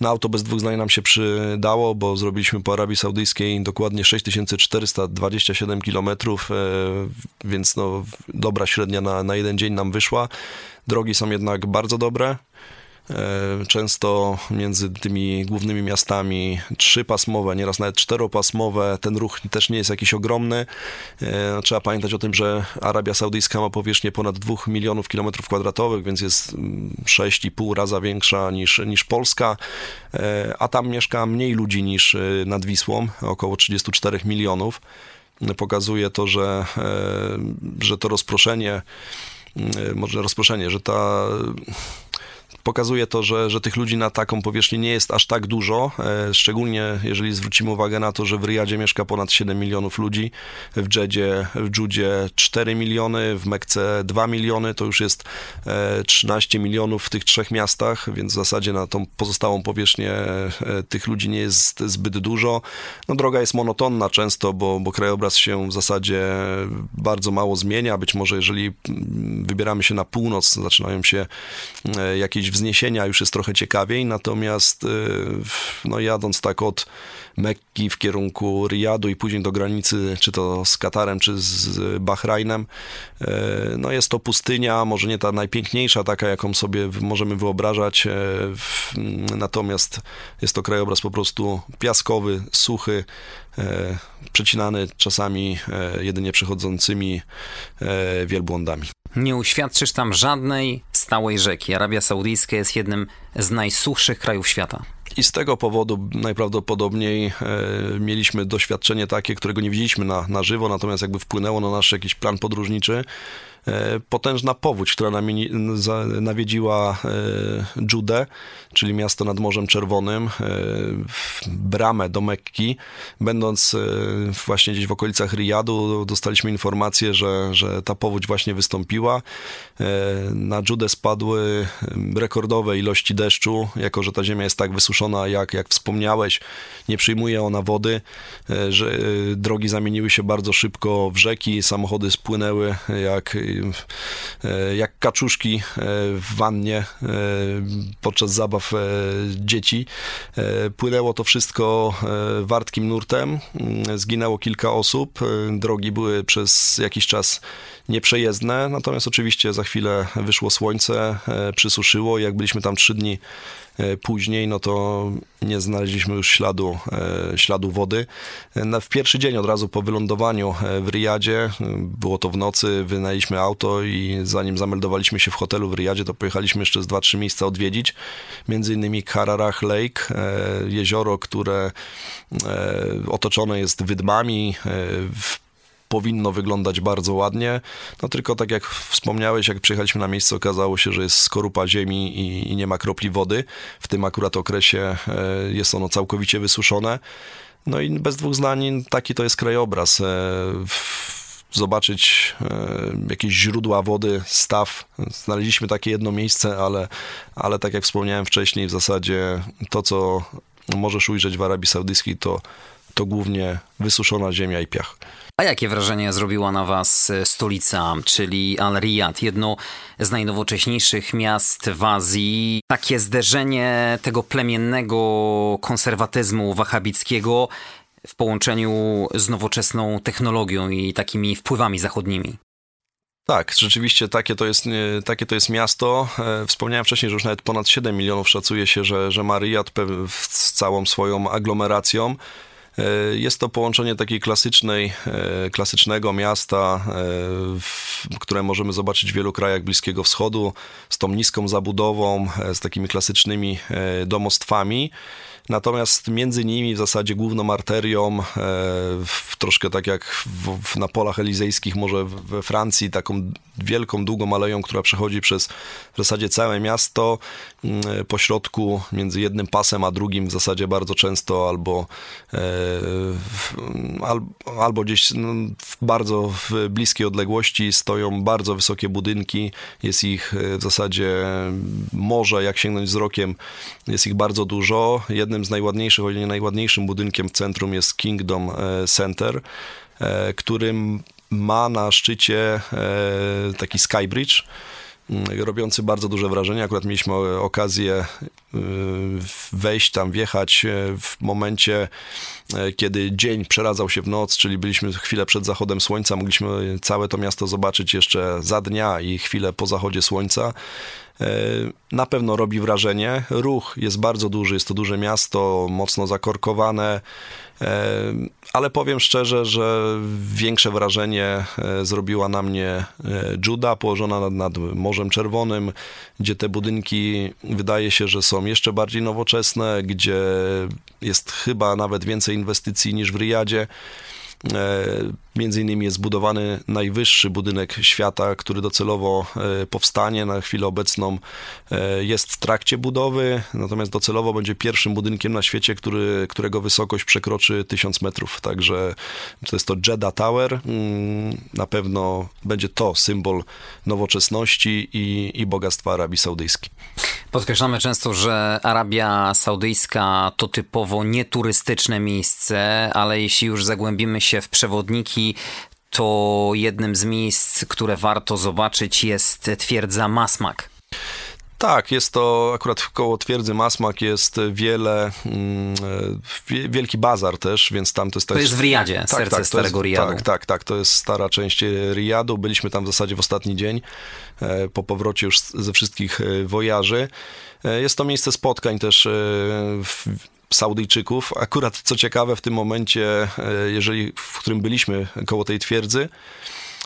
na auto bez dwóch zdań nam się przydało, bo zrobiliśmy po Arabii Saudyjskiej dokładnie 6427 kilometrów, więc no dobra średnia na, na jeden dzień nam wyszła. Drogi są jednak bardzo dobre. E, często między tymi głównymi miastami trzypasmowe, nieraz nawet czteropasmowe. Ten ruch też nie jest jakiś ogromny. E, trzeba pamiętać o tym, że Arabia Saudyjska ma powierzchnię ponad 2 milionów kilometrów kwadratowych, więc jest 6,5 mm, raza większa niż, niż Polska, e, a tam mieszka mniej ludzi niż nad Wisłą, około 34 milionów pokazuje to, że, e, że to rozproszenie, e, może rozproszenie, że ta pokazuje to, że, że tych ludzi na taką powierzchnię nie jest aż tak dużo, e, szczególnie jeżeli zwrócimy uwagę na to, że w Riyadzie mieszka ponad 7 milionów ludzi, w Dżedzie, w Dżudzie 4 miliony, w Mekce 2 miliony, to już jest 13 milionów w tych trzech miastach, więc w zasadzie na tą pozostałą powierzchnię tych ludzi nie jest zbyt dużo. No droga jest monotonna często, bo, bo krajobraz się w zasadzie bardzo mało zmienia, być może jeżeli wybieramy się na północ, zaczynają się jakieś wzniesienia już jest trochę ciekawiej, natomiast no jadąc tak od Mekki w kierunku Riyadu i później do granicy, czy to z Katarem, czy z Bahrajnem. E, no jest to pustynia, może nie ta najpiękniejsza, taka jaką sobie możemy wyobrażać, e, natomiast jest to krajobraz po prostu piaskowy, suchy, przecinany czasami jedynie przechodzącymi wielbłądami. Nie uświadczysz tam żadnej stałej rzeki. Arabia Saudyjska jest jednym z najsuchszych krajów świata. I z tego powodu najprawdopodobniej e, mieliśmy doświadczenie takie, którego nie widzieliśmy na, na żywo, natomiast jakby wpłynęło na nasz jakiś plan podróżniczy. E, potężna powódź, która nawiedziła e, Judę, czyli miasto nad Morzem Czerwonym, e, bramę do Mekki. Będąc właśnie gdzieś w okolicach Riyadu, dostaliśmy informację, że, że ta powódź właśnie wystąpiła. Na Judę spadły rekordowe ilości deszczu, jako że ta ziemia jest tak wysuszona, jak, jak wspomniałeś, nie przyjmuje ona wody, że drogi zamieniły się bardzo szybko w rzeki, samochody spłynęły jak E, jak kaczuszki e, w wannie e, podczas zabaw dzieci. Płynęło to wszystko wartkim nurtem, mm, zginęło kilka osób, drogi były przez jakiś czas nieprzejezdne, natomiast oczywiście za chwilę wyszło słońce, przysuszyło. I jak byliśmy tam trzy dni E, później, no to nie znaleźliśmy już śladu, e, śladu wody. E, w pierwszy dzień od razu po wylądowaniu w Riyadzie, było to w nocy, wynajęliśmy auto i zanim zameldowaliśmy się w hotelu w Riyadzie, to pojechaliśmy jeszcze z dwa, trzy miejsca odwiedzić, między innymi Kararach Lake, jezioro, które otoczone jest wydmami, w powinno wyglądać bardzo ładnie. No tylko tak jak wspomniałeś, jak przyjechaliśmy na miejsce, okazało się, że jest skorupa ziemi i, i nie ma kropli wody. W tym akurat okresie e, jest ono całkowicie wysuszone. No i bez dwóch zdań taki to jest krajobraz. E, zobaczyć e, jakieś źródła wody, staw. Znaleźliśmy takie jedno miejsce, ale, ale tak jak wspomniałem wcześniej, w zasadzie to, co możesz ujrzeć w Arabii Saudyjskiej, to, to głównie wysuszona ziemia i piach. A jakie wrażenie zrobiła na Was e, stolica, czyli Al-Riyad, jedno z najnowocześniejszych miast w Azji? Takie zderzenie tego plemiennego konserwatyzmu wahabickiego w połączeniu z nowoczesną technologią i takimi wpływami zachodnimi. Tak, rzeczywiście takie to jest, takie to jest miasto. E, wspomniałem wcześniej, że już nawet ponad 7 milionów szacuje się, że, że ma z całą swoją aglomeracją. E, jest to połączenie takiej klasycznej, e, klasycznego miasta, e, które możemy zobaczyć w wielu krajach Bliskiego Wschodu, z tą niską zabudową, z takimi klasycznymi domostwami. Natomiast między nimi w zasadzie główną arterią, e, troszkę tak jak w, w, na polach elizejskich, może we Francji, taką wielką, długą aleją, która przechodzi przez w zasadzie całe miasto, mm, po środku między jednym pasem a drugim w zasadzie bardzo często albo, e, albo gdzieś no, w bardzo w bliskiej odległości stoją bardzo wysokie budynki, jest ich e, w zasadzie morze, jak sięgnąć wzrokiem, jest ich bardzo dużo. Jednym jednym z najładniejszych, o nie najładniejszym budynkiem w centrum jest Kingdom e, Center, e, którym ma na szczycie e, taki skybridge, robiący bardzo duże wrażenie. Akurat mieliśmy okazję wejść tam, wjechać w momencie, kiedy dzień przeradzał się w noc, czyli byliśmy chwilę przed zachodem słońca, mogliśmy całe to miasto zobaczyć jeszcze za dnia i chwilę po zachodzie słońca. Na pewno robi wrażenie. Ruch jest bardzo duży, jest to duże miasto, mocno zakorkowane, ale powiem szczerze, że większe wrażenie e, zrobiła na mnie Juda, położona nad, nad Morzem Czerwonym, gdzie te budynki wydaje się, że są jeszcze bardziej nowoczesne, gdzie jest chyba nawet więcej inwestycji niż w Riyadzie. Między innymi jest zbudowany najwyższy budynek świata, który docelowo e, powstanie. Na chwilę obecną e, jest w trakcie budowy, natomiast docelowo będzie pierwszym budynkiem na świecie, który, którego wysokość przekroczy 1000 metrów. Także to jest to Jeddah Tower. Mm, na pewno będzie to symbol nowoczesności i, i bogactwa Arabii Saudyjskiej. Podkreślamy często, że Arabia Saudyjska to typowo nieturystyczne miejsce, ale jeśli już zagłębimy się w przewodniki, to jednym z miejsc, które warto zobaczyć jest twierdza Masmak. Tak, jest to akurat koło twierdzy Masmak jest wiele, mm, wielki bazar też, więc tam to jest... To jest w Riyadzie, tak, serce tak, starego jest, Riyadu. Tak, tak, tak, to jest stara część Riyadu. Byliśmy tam w zasadzie w ostatni dzień, po powrocie już ze wszystkich wojaży. Jest to miejsce spotkań też w, Saudyjczyków. Akurat co ciekawe w tym momencie, jeżeli, w którym byliśmy koło tej twierdzy,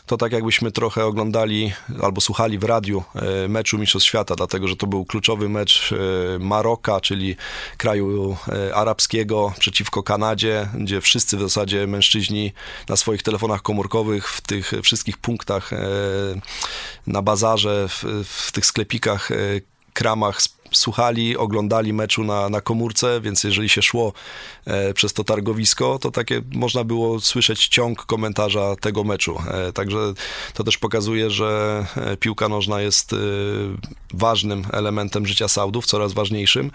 to tak jakbyśmy trochę oglądali albo słuchali w radiu e, meczu Mistrzostw Świata, dlatego że to był kluczowy mecz e, Maroka, czyli kraju e, arabskiego przeciwko Kanadzie, gdzie wszyscy w zasadzie mężczyźni na swoich telefonach komórkowych w tych wszystkich punktach na bazarze, w, w tych sklepikach kramach słuchali, oglądali meczu na, na komórce, więc jeżeli się szło e, przez to targowisko, to takie można było słyszeć ciąg komentarza tego meczu. E, także to też pokazuje, że e, piłka nożna jest e, ważnym elementem życia Saudów, coraz ważniejszym.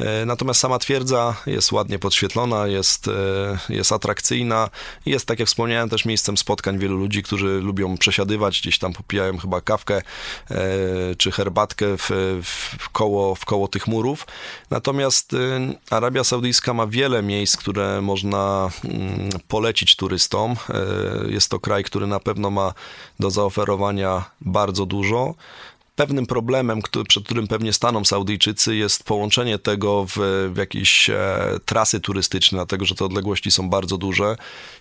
E, natomiast sama twierdza jest ładnie podświetlona, jest, e, jest atrakcyjna i jest, tak jak wspomniałem, też miejscem spotkań wielu ludzi, którzy lubią przesiadywać, gdzieś tam popijają chyba kawkę czy herbatkę w, w koło w koło tych murów. Natomiast y, Arabia Saudyjska ma wiele miejsc, które można mm, polecić turystom. Y, jest to kraj, który na pewno ma do zaoferowania bardzo dużo. Pewnym problemem, który, przed którym pewnie staną Saudyjczycy, jest połączenie tego w, w jakieś e, trasy turystyczne, dlatego że te odległości są bardzo duże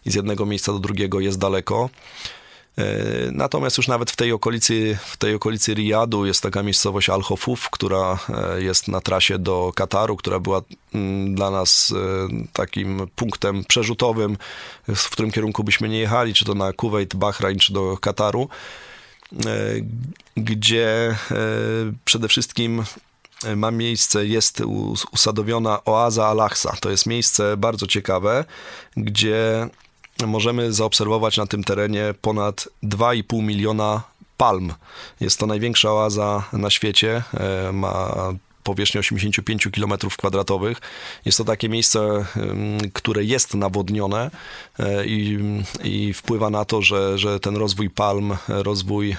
i z jednego miejsca do drugiego jest daleko. E, natomiast już nawet w tej okolicy, w tej okolicy Riyadu jest taka miejscowość Al-Hofuf, która e, jest na trasie do Kataru, która była mm, dla nas e, takim punktem przerzutowym, w którym kierunku byśmy nie jechali, czy to na Kuwait, Bahrain, czy do Kataru, gdzie przede wszystkim ma miejsce, jest usadowiona oaza Al-Aqsa. To jest miejsce bardzo ciekawe, gdzie możemy zaobserwować na tym terenie ponad 2,5 miliona palm. Jest to największa oaza na świecie, e, ma powierzchnię 85 km kwadratowych. Jest to takie miejsce, które jest nawodnione e, i, i wpływa na to, że, że ten rozwój palm, rozwój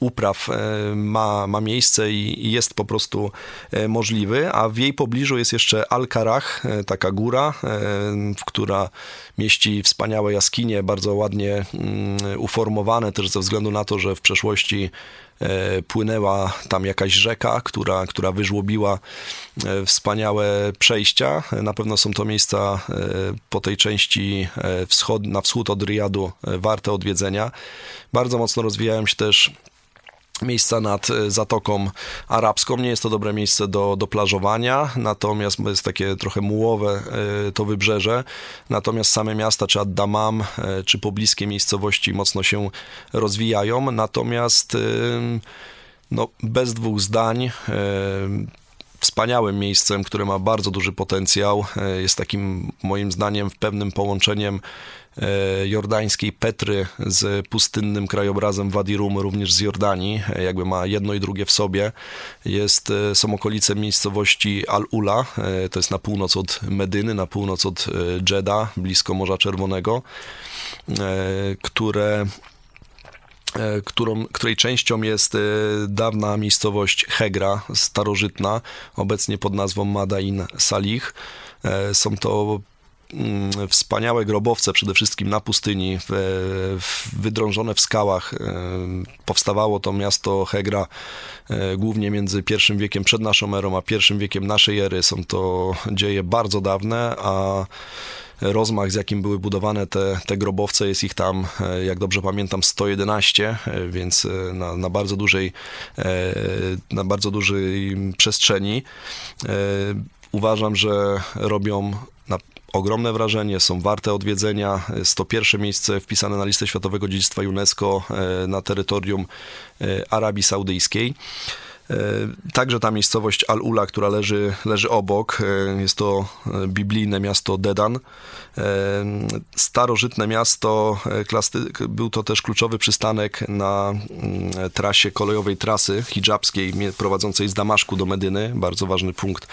upraw e, ma, ma miejsce i, jest po prostu e, możliwy, a w jej pobliżu jest jeszcze Alkarach, e, taka góra, która mieści wspaniałe jaskinie, bardzo ładnie mm, uformowane też ze względu na to, że w przeszłości płynęła tam jakaś rzeka, która, która wyżłobiła wspaniałe przejścia. Na pewno są to miejsca po tej części wschod, na wschód od Riyadu warte odwiedzenia. Bardzo mocno rozwijają się też miejsca nad e, Zatoką Arabską. Nie jest to dobre miejsce do, do plażowania, natomiast jest takie trochę mułowe e, to wybrzeże. Natomiast same miasta, czy Ad-Damam, e, czy pobliskie miejscowości mocno się rozwijają. Natomiast no, bez dwóch zdań wspaniałym miejscem, które ma bardzo duży potencjał. Jest takim moim zdaniem pewnym połączeniem jordańskiej Petry z pustynnym krajobrazem Wadi Rum, również z Jordanii, e, jakby ma jedno i drugie w sobie. Jest, e, są okolice miejscowości Al-Ula, to jest na północ od Medyny, na północ od Jeddah, blisko Morza Czerwonego, które którą, której częścią jest dawna miejscowość Hegra, starożytna, obecnie pod nazwą Madain Salih. Są to wspaniałe grobowce, przede wszystkim na pustyni, wydrążone w skałach. E, powstawało to miasto Hegra e, głównie między pierwszym wiekiem przed naszą erą, a pierwszym wiekiem naszej ery. Są to dzieje bardzo dawne, a rozmach, z jakim były budowane te, te grobowce, jest ich tam, e, jak dobrze pamiętam, 111, więc na, na bardzo dużej, na bardzo dużej przestrzeni. Uważam, że robią ogromne wrażenie, są warte odwiedzenia. Jest to pierwsze miejsce wpisane na listę Światowego Dziedzictwa UNESCO e, na terytorium e, Arabii Saudyjskiej. E, także ta miejscowość Al-Ula, która leży, leży obok, jest to biblijne miasto Dedan. Starożytne miasto, był to też kluczowy przystanek na mm, trasie kolejowej trasy hijabskiej prowadzącej z Damaszku do Medyny, bardzo ważny punkt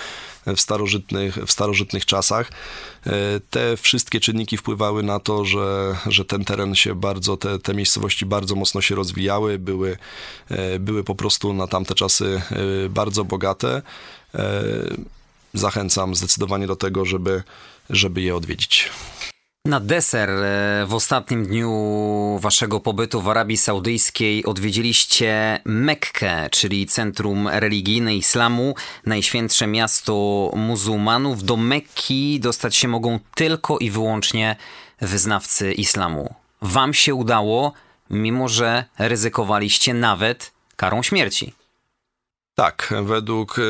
w starożytnych, w starożytnych czasach. Te wszystkie czynniki wpływały na to, że, że ten teren się bardzo, te, te miejscowości bardzo mocno się rozwijały, były, były po prostu na tamte czasy bardzo bogate. Zachęcam zdecydowanie do tego, żeby, żeby je odwiedzić. Na deser e, w ostatnim dniu waszego pobytu w Arabii Saudyjskiej odwiedziliście Mekkę, czyli centrum religijne islamu, najświętsze miasto muzułmanów. Do Mekki dostać się mogą tylko i wyłącznie wyznawcy islamu. Wam się udało, mimo że ryzykowaliście nawet karą śmierci. Tak, według y,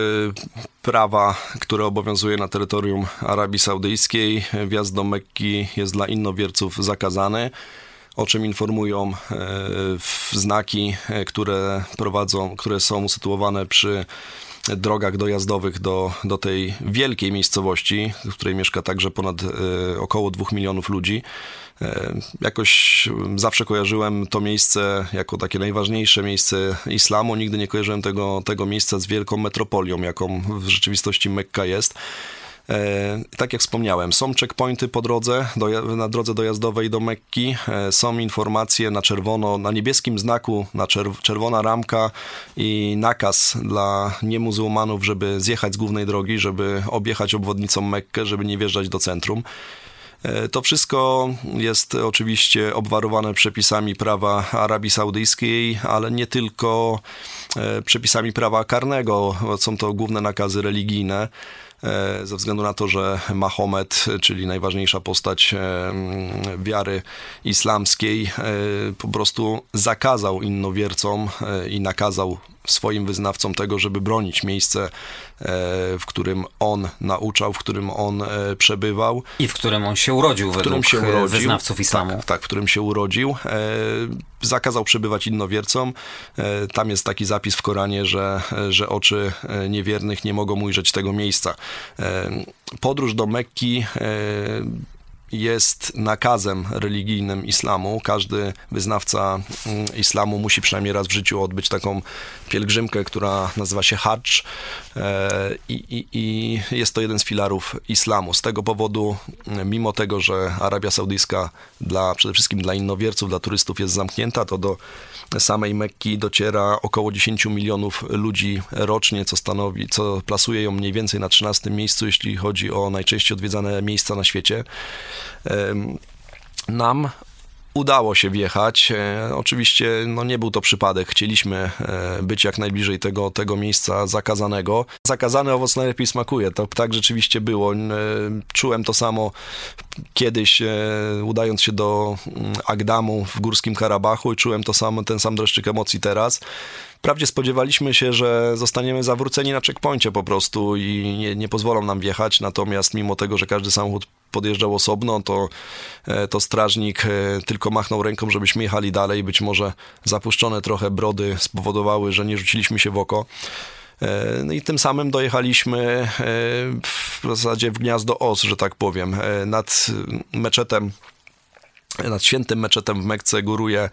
prawa, które obowiązuje na terytorium Arabii Saudyjskiej, wjazd do Mekki jest dla innowierców zakazany, o czym informują y, znaki, y, które prowadzą, które są usytuowane przy drogach dojazdowych do, do tej wielkiej miejscowości, w której mieszka także ponad około dwóch milionów ludzi. E, jakoś zawsze kojarzyłem to miejsce jako takie najważniejsze miejsce islamu. Nigdy nie kojarzyłem tego, tego miejsca z wielką metropolią, jaką w rzeczywistości Mekka jest. E, tak jak wspomniałem, są checkpointy po drodze, do, na drodze dojazdowej do Mekki, e, są informacje na czerwono, na niebieskim znaku, na czerw czerwona ramka i nakaz dla niemuzułmanów, żeby zjechać z głównej drogi, żeby objechać obwodnicą Mekkę, żeby nie wjeżdżać do centrum. E, to wszystko jest oczywiście obwarowane przepisami prawa Arabii Saudyjskiej, ale nie tylko e, przepisami prawa karnego. Są to główne nakazy religijne e, ze względu na to, że Mahomet, czyli najważniejsza postać wiary islamskiej, po prostu zakazał innowiercom i nakazał swoim wyznawcom tego, żeby bronić miejsce, e, w którym on nauczał, w którym on e, przebywał. I w którym on się urodził, w którym się urodził, wyznawców islamu. Tak, tak, w którym się urodził. E, zakazał przebywać innowiercom. Tam jest taki zapis w Koranie, że, że oczy niewiernych nie mogą ujrzeć tego miejsca. Podróż do Mekki jest nakazem religijnym islamu. Każdy wyznawca mm, islamu musi przynajmniej raz w życiu odbyć taką pielgrzymkę, która nazywa się Hajj e, i, i, i jest to jeden z filarów islamu. Z tego powodu, mm, mimo tego, że Arabia Saudyjska dla, przede wszystkim dla innowierców, dla turystów jest zamknięta, to do samej Mekki dociera około 10 milionów ludzi rocznie, co stanowi, co plasuje ją mniej więcej na 13 miejscu, jeśli chodzi o najczęściej odwiedzane miejsca na świecie. Nam udało się wjechać. E, oczywiście no nie był to przypadek. Chcieliśmy e, być jak najbliżej tego, tego miejsca zakazanego. Zakazany owoc najlepiej smakuje. To tak rzeczywiście było. E, czułem to samo kiedyś, udając się do mm, Agdamu w Górskim Karabachu i czułem to samo, ten sam dreszczyk emocji teraz. Wprawdzie spodziewaliśmy się, że zostaniemy zawróceni na checkpoincie po prostu i nie, nie pozwolą nam wjechać, natomiast mimo tego, że każdy samochód podjeżdżał osobno, to, e, to strażnik e, tylko machnął ręką, żebyśmy jechali dalej. Być może zapuszczone trochę brody spowodowały, że nie rzuciliśmy się w oko. E, no i tym samym dojechaliśmy w zasadzie w gniazdo os, że tak powiem, nad meczetem nad świętym meczetem w Mekce góruje,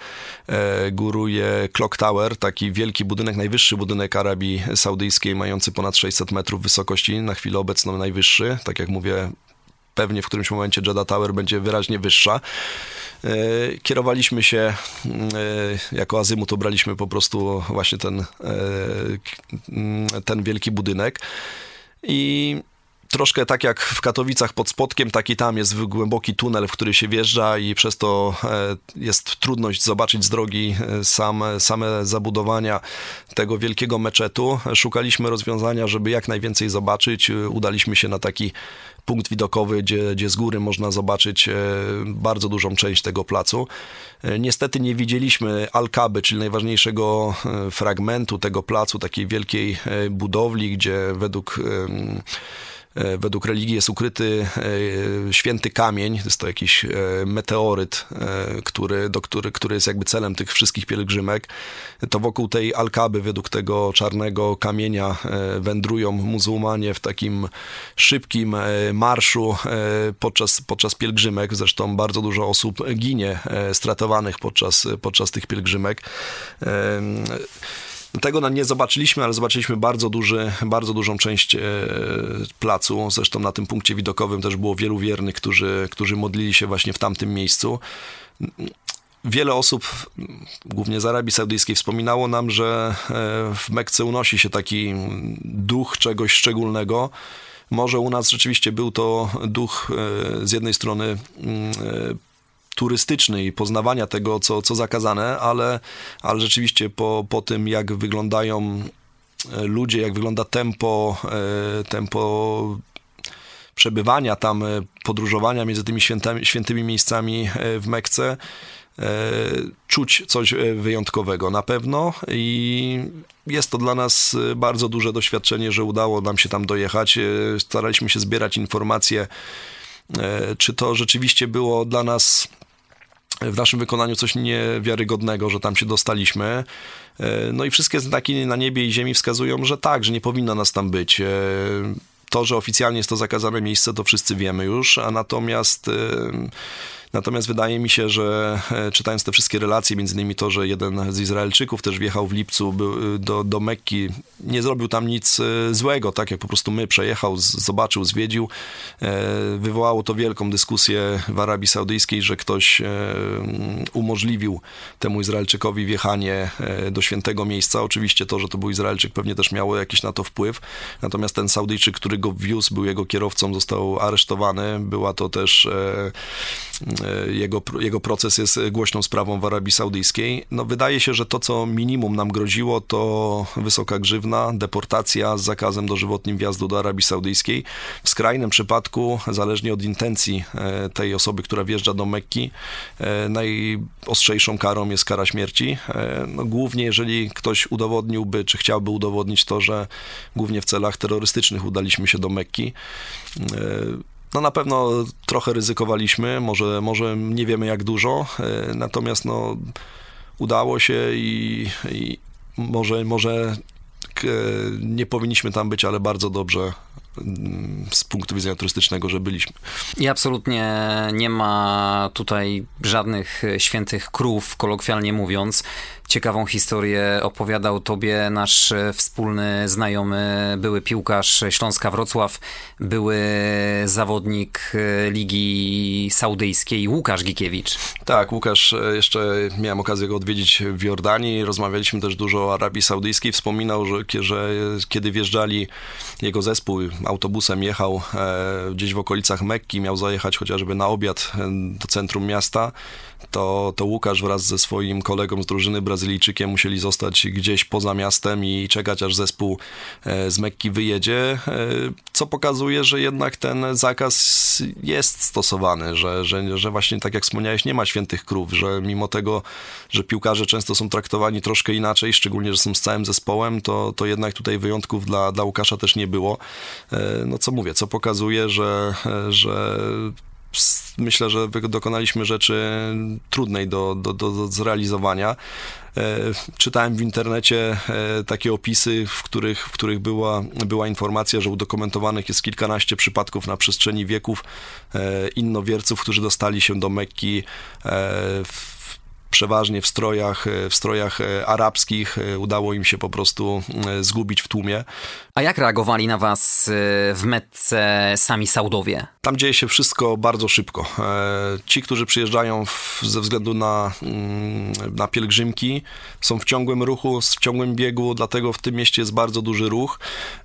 góruje Clock Tower, taki wielki budynek, najwyższy budynek Arabii Saudyjskiej, mający ponad 600 metrów wysokości, na chwilę obecną najwyższy. Tak jak mówię, pewnie w którymś momencie Jeddah Tower będzie wyraźnie wyższa. E, kierowaliśmy się e, jako azymut, obraliśmy po prostu właśnie ten, e, ten wielki budynek i troszkę tak jak w Katowicach pod Spodkiem, taki tam jest głęboki tunel, w który się wjeżdża i przez to jest trudność zobaczyć z drogi same, same zabudowania tego wielkiego meczetu. Szukaliśmy rozwiązania, żeby jak najwięcej zobaczyć. Udaliśmy się na taki punkt widokowy, gdzie, gdzie z góry można zobaczyć e, bardzo dużą część tego placu. E, niestety nie widzieliśmy Alkaby, czyli najważniejszego e, fragmentu tego placu, takiej wielkiej budowli, gdzie według według religii jest ukryty e, święty kamień, jest to jakiś e, meteoryt, który, do który, który jest jakby celem tych wszystkich pielgrzymek. To wokół tej Alkaby, według tego czarnego kamienia wędrują muzułmanie w takim szybkim marszu podczas, podczas pielgrzymek. Zresztą bardzo dużo osób ginie stratowanych podczas, podczas tych pielgrzymek. Tego nie zobaczyliśmy, ale zobaczyliśmy bardzo, duży, bardzo dużą część placu. Zresztą na tym punkcie widokowym też było wielu wiernych, którzy, którzy modlili się właśnie w tamtym miejscu wiele osób, głównie z Arabii Saudyjskiej, wspominało nam, że w Mekce unosi się taki duch czegoś szczególnego. Może u nas rzeczywiście był to duch z jednej strony turystyczny i poznawania tego, co, co zakazane, ale, ale rzeczywiście po, po tym, jak wyglądają e, ludzie, jak wygląda tempo, e, tempo przebywania tam, e, podróżowania między tymi świętami, świętymi miejscami w Mekce, czuć coś wyjątkowego na pewno i jest to dla nas bardzo duże doświadczenie, że udało nam się tam dojechać. Staraliśmy się zbierać informacje, czy to rzeczywiście było dla nas w naszym wykonaniu coś niewiarygodnego, że tam się dostaliśmy. E, no i wszystkie znaki na niebie i ziemi wskazują, że tak, że nie powinno nas tam być. E, to, że oficjalnie jest to zakazane miejsce, to wszyscy wiemy już, a natomiast e, Natomiast wydaje mi się, że e, czytając te wszystkie relacje, między innymi to, że jeden z Izraelczyków też wjechał w lipcu e, do, do Mekki, nie zrobił tam nic e, złego, tak jak po prostu my, przejechał, zobaczył, zwiedził. Wywołało to wielką dyskusję w Arabii Saudyjskiej, że ktoś umożliwił temu Izraelczykowi wjechanie do świętego miejsca. Oczywiście to, że to był Izraelczyk pewnie też miało jakiś na to wpływ. Natomiast ten Saudyjczyk, który go wiózł, był jego kierowcą, został aresztowany. Była to też jego, jego proces jest głośną sprawą w Arabii Saudyjskiej. No, wydaje się, że to, co minimum nam groziło, to wysoka grzywna, deportacja z zakazem dożywotnim wjazdu do Arabii Saudyjskiej. W skrajnym przypadku, zależnie od intencji e, tej osoby, która wjeżdża do Mekki, e, najostrzejszą karą jest kara śmierci. No, głównie jeżeli ktoś udowodniłby, czy chciałby udowodnić to, że głównie w celach terrorystycznych udaliśmy się do Mekki, no na pewno trochę ryzykowaliśmy, może, może nie wiemy jak dużo, e, natomiast no udało się i, i może, może nie powinniśmy tam być, ale bardzo dobrze mm, z punktu widzenia turystycznego, że byliśmy. I absolutnie nie ma tutaj żadnych świętych krów, kolokwialnie mówiąc. Ciekawą historię opowiadał tobie nasz e, wspólny znajomy, były piłkarz Śląska Wrocław, były zawodnik e, Ligi Saudyjskiej Łukasz Gikiewicz. Tak, Łukasz, e, jeszcze miałem okazję go odwiedzić w Jordanii, rozmawialiśmy też dużo o Arabii Saudyjskiej. Wspominał, że, że kiedy wjeżdżali jego zespół, autobusem jechał gdzieś w okolicach Mekki, miał zajechać chociażby na obiad do centrum miasta, to, to Łukasz wraz ze swoim kolegą z drużyny Brazylijczykiem musieli zostać gdzieś poza miastem i czekać, aż zespół e, z Mekki wyjedzie, e, co pokazuje, że jednak ten zakaz jest stosowany, że, że, że właśnie tak jak wspomniałeś, nie ma świętych krów, że mimo tego, że piłkarze często są traktowani troszkę inaczej, szczególnie, że są z całym zespołem, to, to jednak tutaj wyjątków dla, dla Łukasza też nie było. E, no co mówię, co pokazuje, że, że myślę, że dokonaliśmy rzeczy trudnej do, do, do, do zrealizowania. E, czytałem w internecie e, takie opisy, w których, w których była, była informacja, że udokumentowanych jest kilkanaście przypadków na przestrzeni wieków e, innowierców, którzy dostali się do Mekki w przeważnie w strojach, w strojach arabskich. Udało im się po prostu zgubić w tłumie. A jak reagowali na was y, w Metce sami Saudowie? Tam dzieje się wszystko bardzo szybko. E, ci, którzy przyjeżdżają w, ze względu na, mm, na pielgrzymki, są w ciągłym ruchu, w ciągłym biegu, dlatego w tym mieście jest bardzo duży ruch.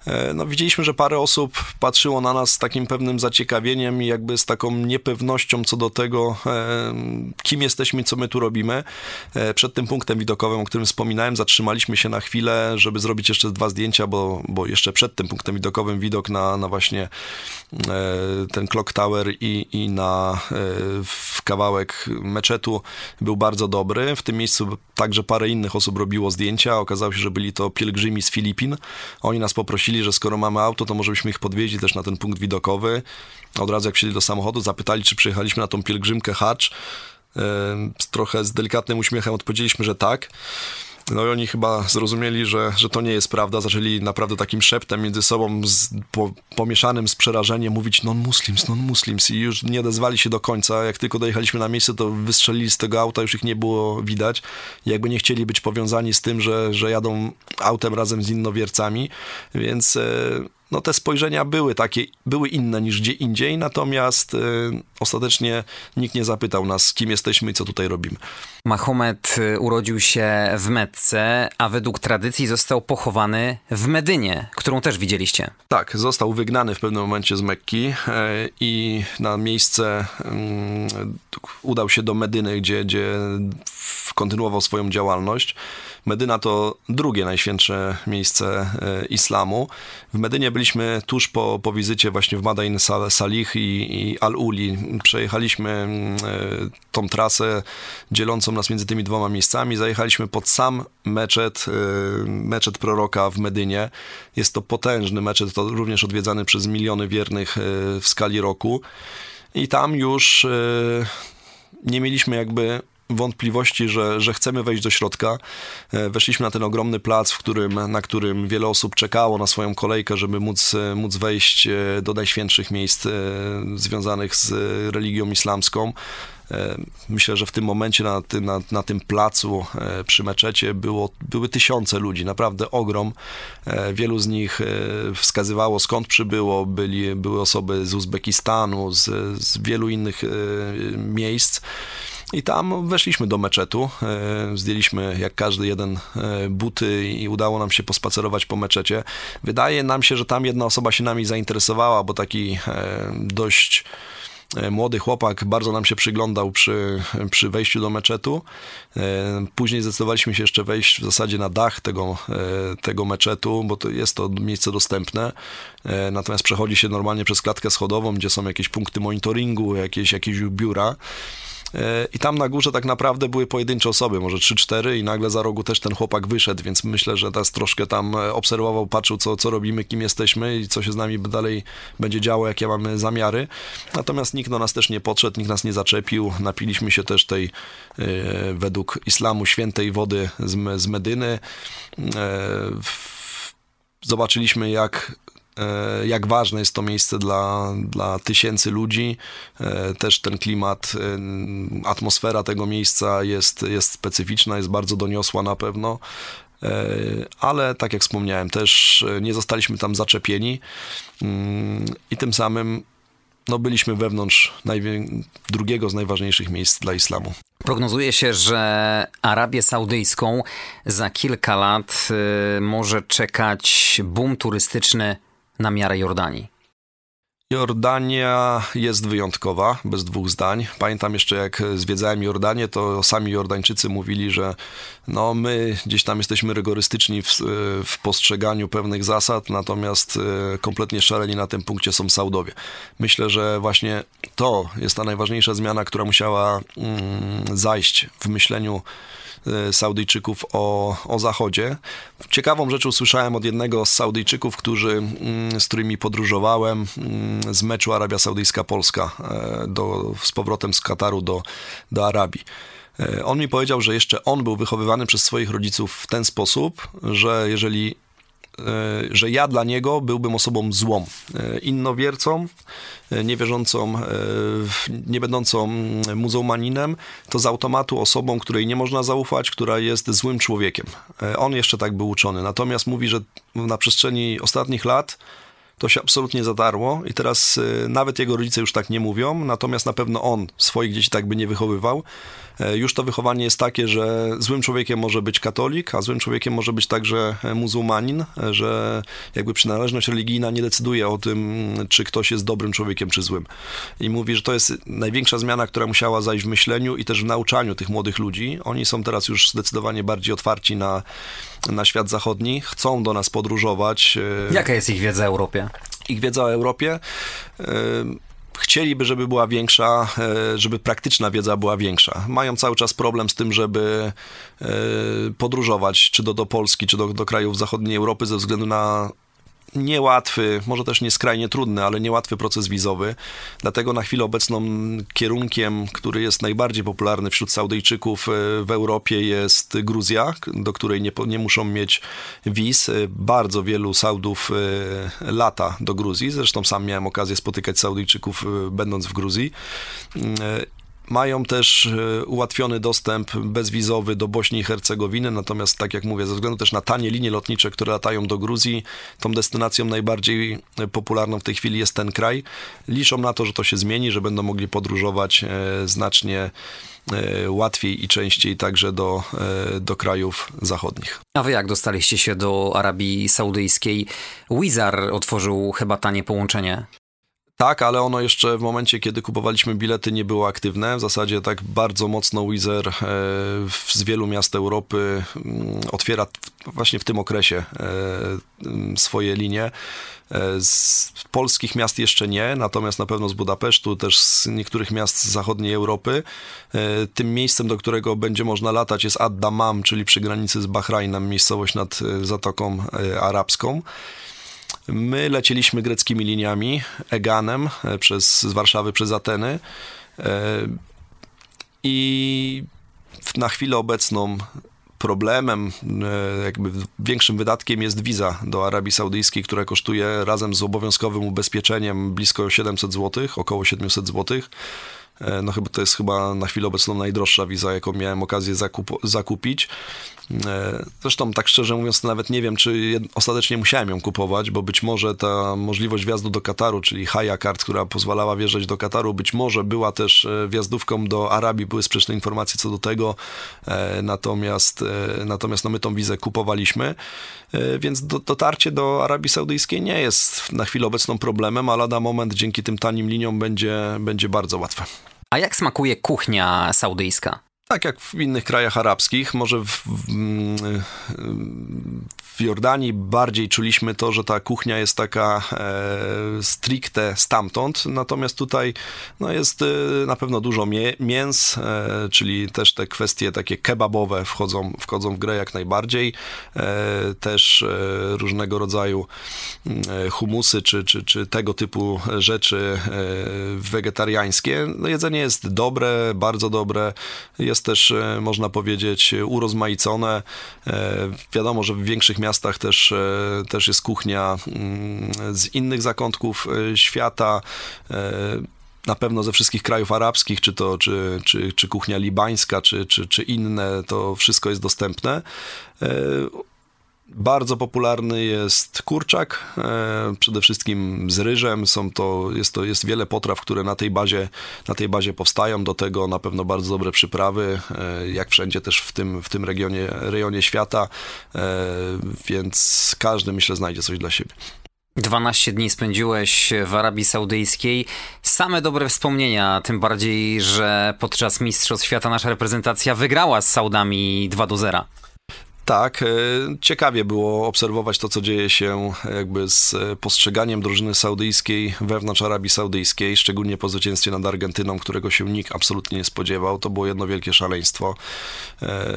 E, no, widzieliśmy, że parę osób patrzyło na nas z takim pewnym zaciekawieniem i jakby z taką niepewnością co do tego, e, kim jesteśmy, co my tu robimy. Przed tym punktem widokowym, o którym wspominałem, zatrzymaliśmy się na chwilę, żeby zrobić jeszcze dwa zdjęcia, bo, bo jeszcze przed tym punktem widokowym widok na, na właśnie e, ten Clock Tower i, i na e, kawałek meczetu był bardzo dobry. W tym miejscu także parę innych osób robiło zdjęcia. Okazało się, że byli to pielgrzymi z Filipin. Oni nas poprosili, że skoro mamy auto, to może byśmy ich podwieźli też na ten punkt widokowy. Od razu jak wsiedli do samochodu, zapytali, czy przyjechaliśmy na tą pielgrzymkę Hacz. E, trochę z delikatnym uśmiechem odpowiedzieliśmy, że tak. No i oni chyba zrozumieli, że, że to nie jest prawda. Zaczęli naprawdę takim szeptem między sobą, z, po, pomieszanym z przerażeniem, mówić non-muslims, non-muslims i już nie odezwali się do końca. Jak tylko dojechaliśmy na miejsce, to wystrzelili z tego auta, już ich nie było widać. Jakby nie chcieli być powiązani z tym, że, że jadą autem razem z innowiercami, więc... E, no te spojrzenia były takie, były inne niż gdzie indziej, natomiast y, ostatecznie nikt nie zapytał nas, kim jesteśmy i co tutaj robimy. Mahomet y, urodził się w Mecce, a według tradycji został pochowany w Medynie, którą też widzieliście. Tak, został wygnany w pewnym momencie z Mekki y, i na miejsce y, udał się do Medyny, gdzie, gdzie kontynuował swoją działalność. Medyna to drugie najświętsze miejsce e, islamu. W Medynie byliśmy tuż po, po wizycie właśnie w Madain Salih i, i Al-Uli. Przejechaliśmy mm, e, tą trasę dzielącą nas między tymi dwoma miejscami. Zajechaliśmy pod sam meczet, e, meczet proroka w Medynie. Jest to potężny meczet, to również odwiedzany przez miliony wiernych w skali roku. I tam już nie mieliśmy jakby wątpliwości, że, że chcemy wejść do środka. E, weszliśmy na ten ogromny plac, w którym, na którym wiele osób czekało na swoją kolejkę, żeby móc, e, móc wejść e, do najświętszych miejsc związanych z religią islamską. Myślę, że w tym momencie na, na, na tym placu przy meczecie było, były tysiące ludzi, naprawdę ogrom. Wielu z nich wskazywało skąd przybyło, byli, były osoby z Uzbekistanu, z, z wielu innych miejsc. I tam weszliśmy do meczetu, e, zdjęliśmy jak każdy jeden e, buty i udało nam się pospacerować po meczecie. Wydaje nam się, że tam jedna osoba się nami zainteresowała, bo taki e, dość młody chłopak bardzo nam się przyglądał przy, przy wejściu do meczetu. Później zdecydowaliśmy się jeszcze wejść w zasadzie na dach tego, tego meczetu, bo to jest to miejsce dostępne. Natomiast przechodzi się normalnie przez klatkę schodową, gdzie są jakieś punkty monitoringu, jakieś, jakieś biura. E, I tam na górze tak naprawdę były pojedyncze osoby, może 3-4 i nagle za rogu też ten chłopak wyszedł, więc myślę, że teraz troszkę tam e, obserwował, patrzył co, co robimy, kim jesteśmy i co się z nami dalej będzie działo, jakie mamy zamiary. Natomiast nikt do nas też nie podszedł, nikt nas nie zaczepił. Napiliśmy się też tej e, według islamu świętej wody z, z Medyny. Zobaczyliśmy, jak jak ważne jest to miejsce dla, dla tysięcy ludzi. E, też ten klimat, e, atmosfera tego miejsca jest, jest specyficzna, jest bardzo doniosła na pewno. Ale tak jak wspomniałem, też nie zostaliśmy tam zaczepieni mm, i tym samym no, byliśmy wewnątrz drugiego z najważniejszych miejsc dla islamu. Prognozuje się, że Arabię Saudyjską za kilka lat y, może czekać boom turystyczny na miarę Jordanii? Jordania jest wyjątkowa, bez dwóch zdań. Pamiętam jeszcze, jak zwiedzałem Jordanię, to sami Jordańczycy mówili, że no, my gdzieś tam jesteśmy rygorystyczni w, w postrzeganiu pewnych zasad, natomiast e, kompletnie szaleni na tym punkcie są Saudowie. Myślę, że właśnie to jest ta najważniejsza zmiana, która musiała mm, zajść w myśleniu Saudyjczyków o, o Zachodzie. Ciekawą rzecz usłyszałem od jednego z Saudyjczyków, którzy, mm, z którymi podróżowałem mm, z meczu Arabia Saudyjska-Polska e, do, z powrotem z Kataru do, do Arabii. E, on mi powiedział, że jeszcze on był wychowywany przez swoich rodziców w ten sposób, że jeżeli E, że ja dla niego byłbym osobą złą, e, innowiercą, e, niewierzącą, nie będącą muzułmaninem, to z automatu osobą, której nie można zaufać, która jest złym człowiekiem. On jeszcze tak był uczony. Natomiast mówi, że na przestrzeni ostatnich lat to się absolutnie zadarło i teraz nawet jego rodzice już tak nie mówią, natomiast na pewno on swoich dzieci tak by nie wychowywał. E, już to wychowanie jest takie, że złym człowiekiem może być katolik, a złym człowiekiem może być także e, muzułmanin, e, że jakby przynależność religijna nie decyduje o tym, czy ktoś jest dobrym człowiekiem, czy złym. I mówi, że to jest największa zmiana, która musiała zajść w myśleniu i też w nauczaniu tych młodych ludzi. Oni są teraz już zdecydowanie bardziej otwarci na, na świat zachodni, chcą do nas podróżować. Jaka jest ich wiedza o Europie? Ich wiedza o Europie chcieliby, żeby była większa, e, żeby praktyczna wiedza była większa. Mają cały czas problem z tym, żeby e, podróżować, czy do, do Polski, czy do, do krajów zachodniej Europy, ze względu na niełatwy, może też nie skrajnie trudny, ale niełatwy proces wizowy. Dlatego na chwilę obecną kierunkiem, który jest najbardziej popularny wśród Saudyjczyków w Europie jest Gruzja, do której nie, nie muszą mieć wiz. Bardzo wielu Saudów lata do Gruzji. Zresztą sam miałem okazję spotykać Saudyjczyków będąc w Gruzji mają też e, ułatwiony dostęp bezwizowy do Bośni i Hercegowiny, natomiast tak jak mówię, ze względu też na tanie linie lotnicze, które latają do Gruzji, tą destynacją najbardziej e, popularną w tej chwili jest ten kraj. Liczą na to, że to się zmieni, że będą mogli podróżować e, znacznie łatwiej i częściej także do, do krajów zachodnich. A wy jak dostaliście się do Arabii Saudyjskiej? Wizar otworzył chyba tanie połączenie. Tak, ale ono jeszcze w momencie, kiedy kupowaliśmy bilety, nie było aktywne. W zasadzie tak bardzo mocno Wizer z wielu miast Europy mm, otwiera właśnie w tym okresie e, swoje linie. E, z polskich miast jeszcze nie, natomiast na pewno z Budapesztu, też z niektórych miast z zachodniej Europy. E, tym miejscem, do którego będzie można latać jest Ad-Damam, czyli przy granicy z Bahrajnem, miejscowość nad Zatoką Arabską. My lecieliśmy greckimi liniami, Eganem e, przez, z Warszawy przez Ateny e, i na chwilę obecną problemem, e, jakby większym wydatkiem jest wiza do Arabii Saudyjskiej, która kosztuje razem z obowiązkowym ubezpieczeniem blisko 700 zł, około 700 zł. No chyba to jest chyba na chwilę obecną najdroższa wiza, jaką miałem okazję zakup zakupić. E, zresztą, tak szczerze mówiąc, nawet nie wiem, czy ostatecznie musiałem ją kupować, bo być może ta możliwość wjazdu do Kataru, czyli Haya Card, która pozwalała wjeżdżać do Kataru, być może była też e, wjazdówką do Arabii, były sprzeczne informacje co do tego, e, natomiast, natomiast no my tą wizę kupowaliśmy, więc do, dotarcie do Arabii Saudyjskiej nie jest na chwilę obecną problemem, a lada moment dzięki tym tanim liniom będzie, będzie bardzo łatwe. A jak smakuje kuchnia saudyjska? Tak jak w innych krajach arabskich, może w, w, w, Jordanii bardziej czuliśmy to, że ta kuchnia jest taka e, stricte stamtąd, natomiast tutaj no, jest e, na pewno dużo mię, mięs, e, czyli też te kwestie takie kebabowe wchodzą, wchodzą w grę jak najbardziej. E, też e, różnego rodzaju e, humusy czy, czy, czy tego typu rzeczy wegetariańskie. No, jedzenie jest dobre, bardzo dobre. Jest jest też, e, można powiedzieć, urozmaicone. E, wiadomo, że w większych miastach też, e, też jest kuchnia mm, z innych zakątków świata na pewno ze wszystkich krajów arabskich, czy to czy, czy, czy kuchnia libańska, czy, czy, czy inne, to wszystko jest dostępne. Bardzo popularny jest kurczak, e, przede wszystkim z ryżem. Są to, jest, to, jest wiele potraw, które na tej, bazie, na tej bazie powstają. Do tego na pewno bardzo dobre przyprawy, e, jak wszędzie też w tym, w tym regionie, rejonie świata, e, więc każdy myślę znajdzie coś dla siebie. 12 dni spędziłeś w Arabii Saudyjskiej. Same dobre wspomnienia, tym bardziej, że podczas Mistrzostw Świata nasza reprezentacja wygrała z Saudami 2 do 0. Tak, e, ciekawie było obserwować to, co dzieje się jakby z e, postrzeganiem drużyny saudyjskiej wewnątrz Arabii Saudyjskiej, szczególnie po zwycięstwie nad Argentyną, którego się nikt absolutnie nie spodziewał. To było jedno wielkie szaleństwo. E,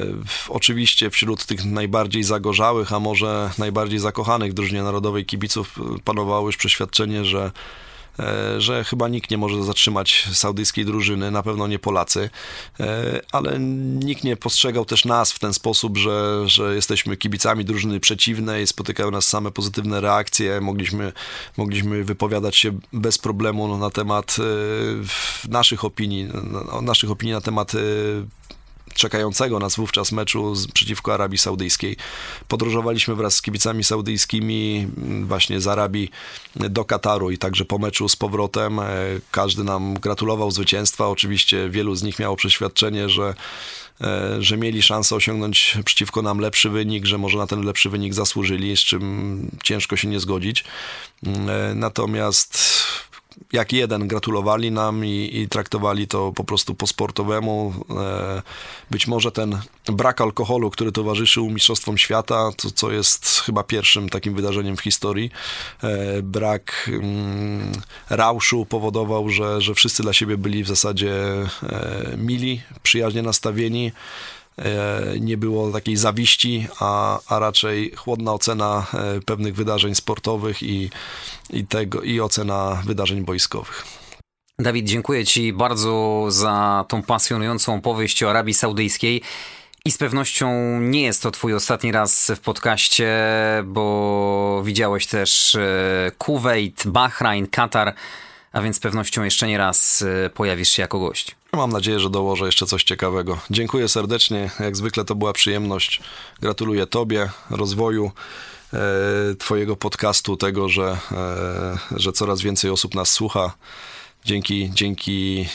oczywiście wśród tych najbardziej zagorzałych, a może najbardziej zakochanych drużynie narodowej kibiców panowało już przeświadczenie, że że chyba nikt nie może zatrzymać saudyjskiej drużyny, na pewno nie Polacy, e, ale nikt nie postrzegał też nas w ten sposób, że, że jesteśmy kibicami drużyny przeciwnej, spotykają nas same pozytywne reakcje, mogliśmy, mogliśmy wypowiadać się bez problemu na temat e, naszych opinii, naszych opinii na temat czekającego nas wówczas meczu z, przeciwko Arabii Saudyjskiej. Podróżowaliśmy wraz z kibicami saudyjskimi mm, właśnie z Arabii do Kataru i także po meczu z powrotem. E, każdy nam gratulował zwycięstwa. Oczywiście wielu z nich miało przeświadczenie, że e, że mieli szansę osiągnąć przeciwko nam lepszy wynik, że może na ten lepszy wynik zasłużyli, z czym ciężko się nie zgodzić. Mm, e, natomiast jak jeden gratulowali nam i, i, traktowali to po prostu po sportowemu. E, być może ten brak alkoholu, który towarzyszył Mistrzostwom Świata, to, co jest chyba pierwszym takim wydarzeniem w historii, e, brak mm, rauszu powodował, że, że wszyscy dla siebie byli w zasadzie e, mili, przyjaźnie nastawieni. Nie było takiej zawiści, a, a raczej chłodna ocena pewnych wydarzeń sportowych i, i, tego, i ocena wydarzeń boiskowych. Dawid, dziękuję Ci bardzo za tą pasjonującą opowieść o Arabii Saudyjskiej. I z pewnością nie jest to twój ostatni raz w podcaście, bo widziałeś też e, Kuwait, Bahrain, Katar, a więc z pewnością jeszcze nie raz e, pojawisz się jako gość. Mam nadzieję, że dołożę jeszcze coś ciekawego. Dziękuję serdecznie. Jak zwykle to była przyjemność. Gratuluję Tobie, rozwoju e, Twojego podcastu, tego, że, że coraz więcej osób nas słucha dzięki, dzięki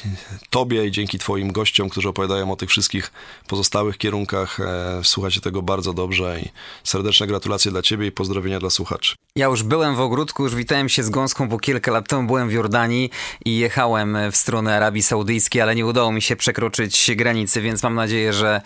Tobie i dzięki Twoim gościom, którzy opowiadają o tych wszystkich pozostałych kierunkach. E, słuchacie tego bardzo dobrze i serdeczne gratulacje dla Ciebie i pozdrowienia dla słuchaczy. Ja już byłem w ogródku, już witałem się z Gąską, bo kilka lat temu byłem w Jordanii i jechałem w stronę Arabii Saudyjskiej, ale nie udało mi się przekroczyć granicy, więc mam nadzieję, że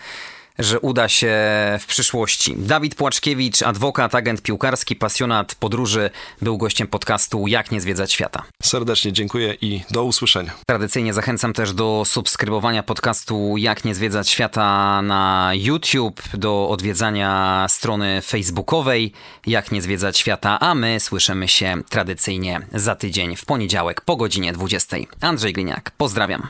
że uda się w przyszłości. Dawid Płaczkiewicz, adwokat, agent piłkarski, pasjonat podróży, był gościem podcastu Jak nie zwiedzać świata. Serdecznie dziękuję i do usłyszenia. Tradycyjnie zachęcam też do subskrybowania podcastu Jak nie zwiedzać świata na YouTube, do odwiedzania strony facebookowej Jak nie zwiedzać świata, a my słyszymy się tradycyjnie za tydzień w poniedziałek po godzinie 20. Andrzej Gliniak, pozdrawiam.